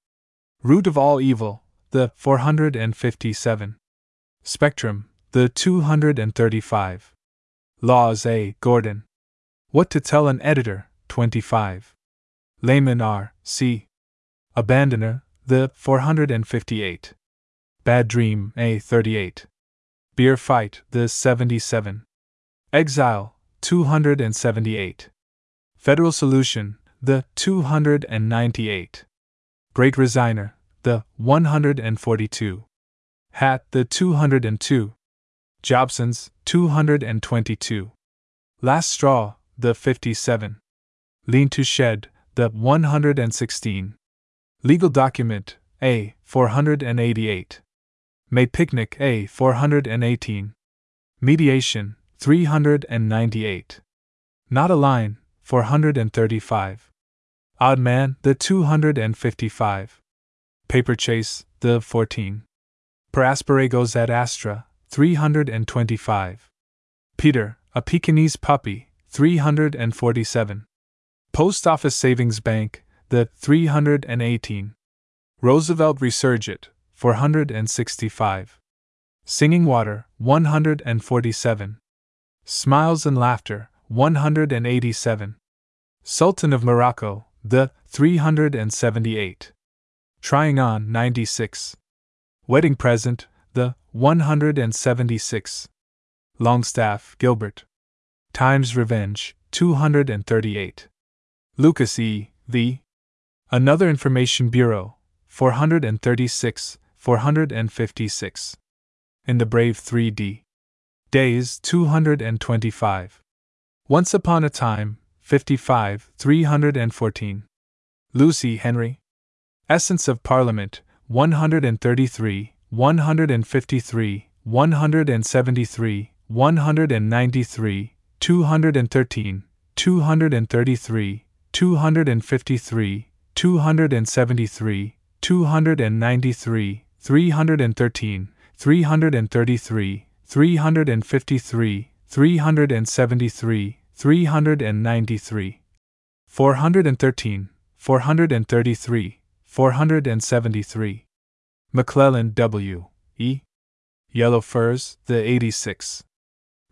Root of all evil the 457. Spectrum the 235. Laws A. Gordon. What to tell an editor 25. Lehmann R. C. Abandoner the 458. Bad Dream A. 38. Beer Fight the 77. Exile 278. Federal Solution, the 298. Great Resigner, the 142. Hat, the 202. Jobson's, 222. Last Straw, the 57. Lean to Shed, the 116. Legal Document, A, 488. May Picnic, A, 418. Mediation, 398. Not a line, 435. Odd Man, the 255. Paper Chase, the 14. Per Asparagos ad Astra, 325. Peter, a Pekingese puppy, 347. Post Office Savings Bank, the 318. Roosevelt Resurgit, 465. Singing Water, 147. Smiles and Laughter, 187. Sultan of Morocco, the 378. Trying On, 96. Wedding Present, the 176. Longstaff, Gilbert. Times Revenge, 238. Lucas E., the. Another Information Bureau, 436, 456. In the Brave 3D. Days 225. Once Upon a Time, 55, 314. Lucy Henry. Essence of Parliament, 133, 153, 173, 193, 213, 233, 253, 273, 293, 313, 333, 353, 373, 393, 413, 433, 473. McClellan W. E. Yellow Furs, the 86.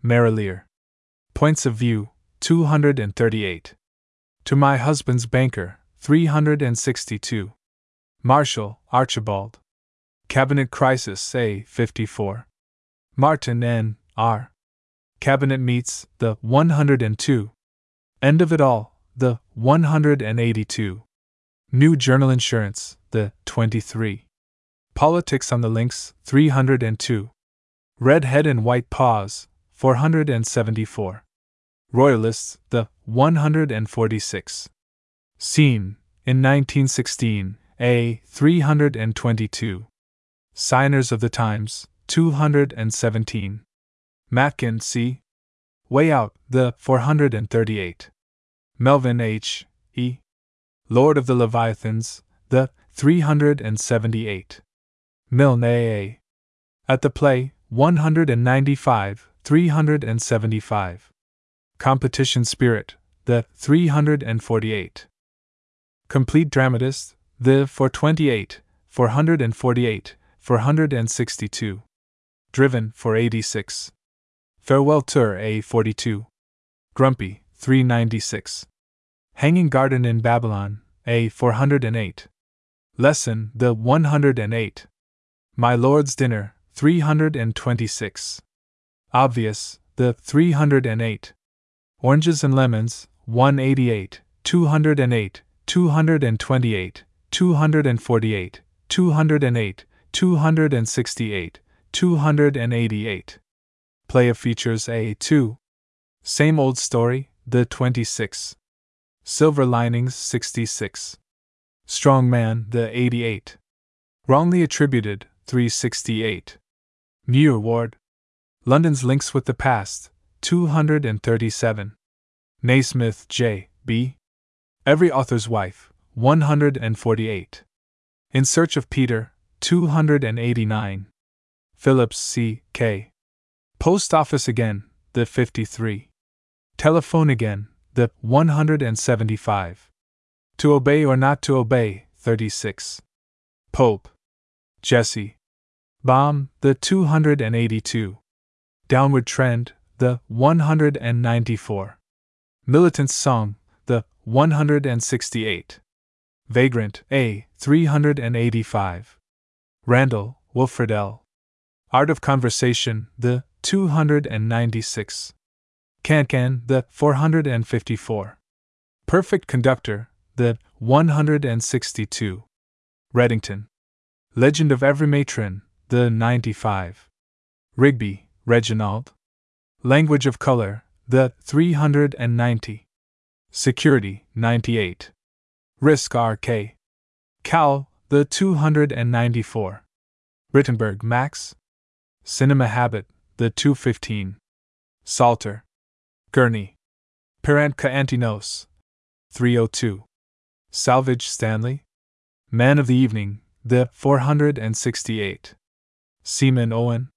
Marilier. Points of View, 238. To my husband's banker, 362. Marshall, Archibald. Cabinet Crisis, say 54. Martin N. R. Cabinet meets the 102. End of it all, the 182. New Journal Insurance, the 23. Politics on the Links, 302. Red Head and White Paws, 474. Royalists, the 146. Scene, in 1916, A322. Signers of the Times, 217. Matkin C. Way Out, the 438. Melvin H. E. Lord of the Leviathans, the 378. Milne A. At the Play, 195, 375. Competition Spirit, the 348. Complete Dramatist, the 428, 448, 462. Driven for 86. Farewell Tour A42. Grumpy, 396. Hanging Garden in Babylon, A408. Lesson The 108. My Lord's Dinner, 326. Obvious, The 308. Oranges and Lemons, 188, 208, 228, 248, 208, 268, 288. Play of Features A2. Same Old Story, The 26. Silver Linings 66. Strong Man, The 88. Wrongly Attributed, 368. Muir Ward. London's Links with the Past, 237. Naismith J. B. Every Author's Wife, 148. In Search of Peter, 289. Phillips C. K. Post Office again, the 53. Telephone again, the 175. To obey or not to obey, 36. Pope. Jessie. Bomb, the 282. Downward Trend, the 194. Militant's Song, the 168. Vagrant, A, 385. Randall, Wilfred L. Art of Conversation, the 296. Cancan, the 454. Perfect Conductor, the 162. Reddington. Legend of Every Matron, the 95. Rigby, Reginald. Language of Color, the 390. Security, 98. Risk RK. Cal, the 294. Rittenberg Max. Cinema Habit, the 215. Salter. Gurney. Piranka Antinos. 302. Salvage Stanley. Man of the Evening, the 468. Seaman Owen.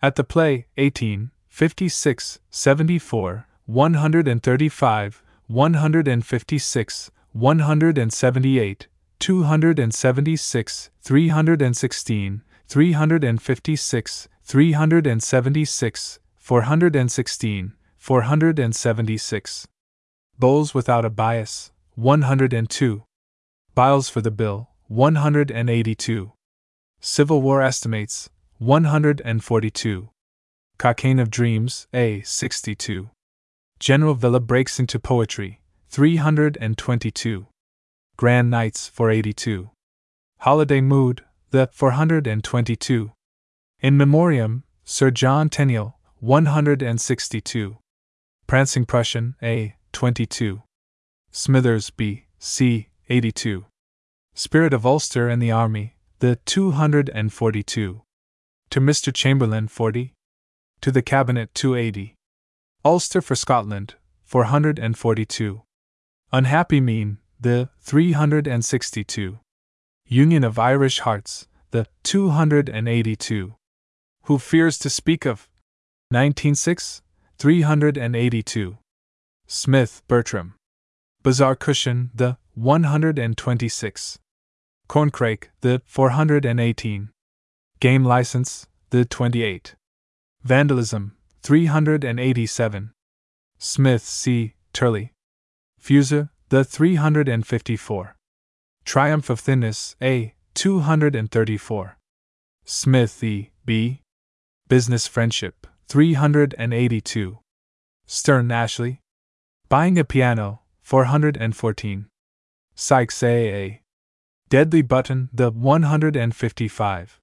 At the play, 18, 56, 74, 135, 156, 178, 276, 316, 356, 376, 416, 476. Bowls without a bias, 102. Byles for the bill, 182. Civil War estimates, 142. Cockane of Dreams, A 62. General Villa breaks into poetry, 322. Grand Nights, 482. Holiday Mood, the 422. In Memoriam, Sir John Tenniel, 162. Prancing Prussian, A 22. Smithers, B C 82. Spirit of Ulster and the Army, the 242. To Mr. Chamberlain, 40. To the Cabinet, 280. Ulster for Scotland, 442. Unhappy Mean, the 362. Union of Irish Hearts, the 282. Who fears to speak of 196, 382. Smith, Bertram. Bazaar Cushion, the 126. Corncrake, the 418. Game License, the 28. Vandalism, 387. Smith C. Turley. Fuser, the 354. Triumph of Thinness, A. 234. Smith E. B. Business Friendship, 382. Stern Ashley. Buying a Piano, 414. Sykes A. Deadly Button, the 155.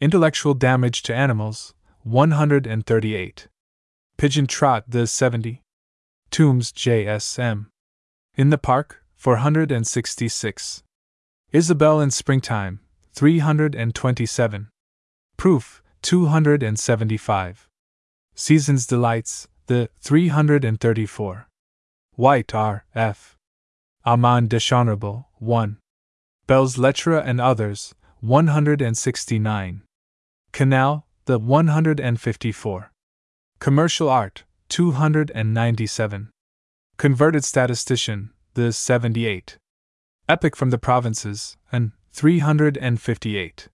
Intellectual Damage to Animals, 138. Pigeon Trot, the 70. Tombs J.S.M. In the Park, 466. Isabel in Springtime, 327. Proof, 275. Season's Delights, the 334. White R. F. Amand Dishonorable, 1. Bell's Lettre and Others, 169. Canal, the 154. Commercial Art, 297. Converted Statistician, the 78. Epic from the Provinces, and 358.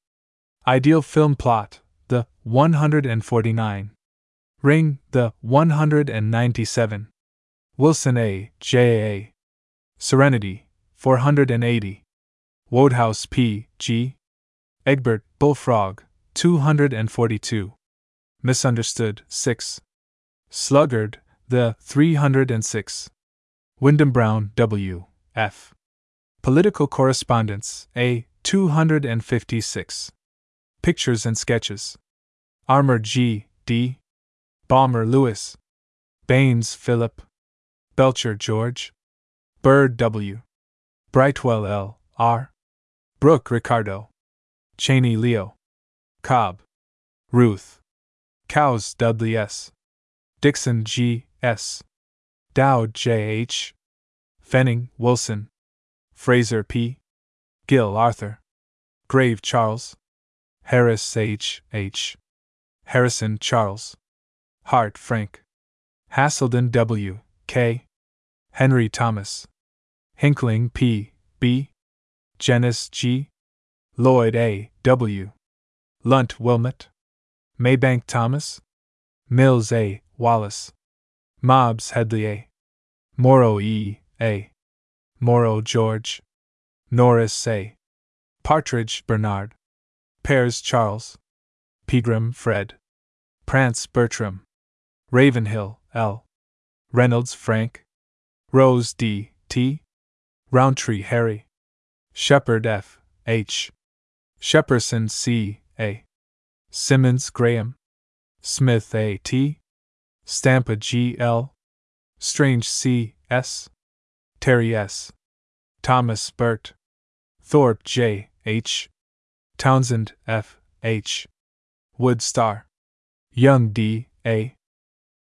Ideal Film Plot, the 149. Ring, the 197. Wilson A. J. A. Serenity, 480. Wodehouse P. G. Egbert, Bullfrog, 242. Misunderstood, 6. Sluggard, the 306. Wyndham Brown, W. F. Political Correspondence, A. 256. Pictures and Sketches. Armour G. D. Baumer Lewis. Baines Philip. Belcher George. Bird W. Brightwell L. R. Brooke Ricardo. Cheney Leo. Cobb. Ruth. Cowes Dudley S. Dixon G. S. Dowd J. H. Fenning Wilson. Fraser P. Gill Arthur. Grave Charles. Harris H. H. Harrison Charles. Hart Frank. Haselden W. K. Henry Thomas. Hickling P. B. Jennis G. Lloyd A. W. Lunt Wilmot. Maybank Thomas. Mills A. Wallace. Mobbs Headley A. Morrow E. A. Morrow George. Norris A. Partridge Bernard. Pears Charles. Pegram Fred. Prance Bertram. Ravenhill L. Reynolds Frank, Rose D. T. Rountree Harry, Shepard F. H. Shepperson C. A. Simmons Graham, Smith A. T. Stampa G. L. Strange C. S. Terry S. Thomas Burt, Thorpe J. H. Townsend F. H. Woodstar, Young D. A.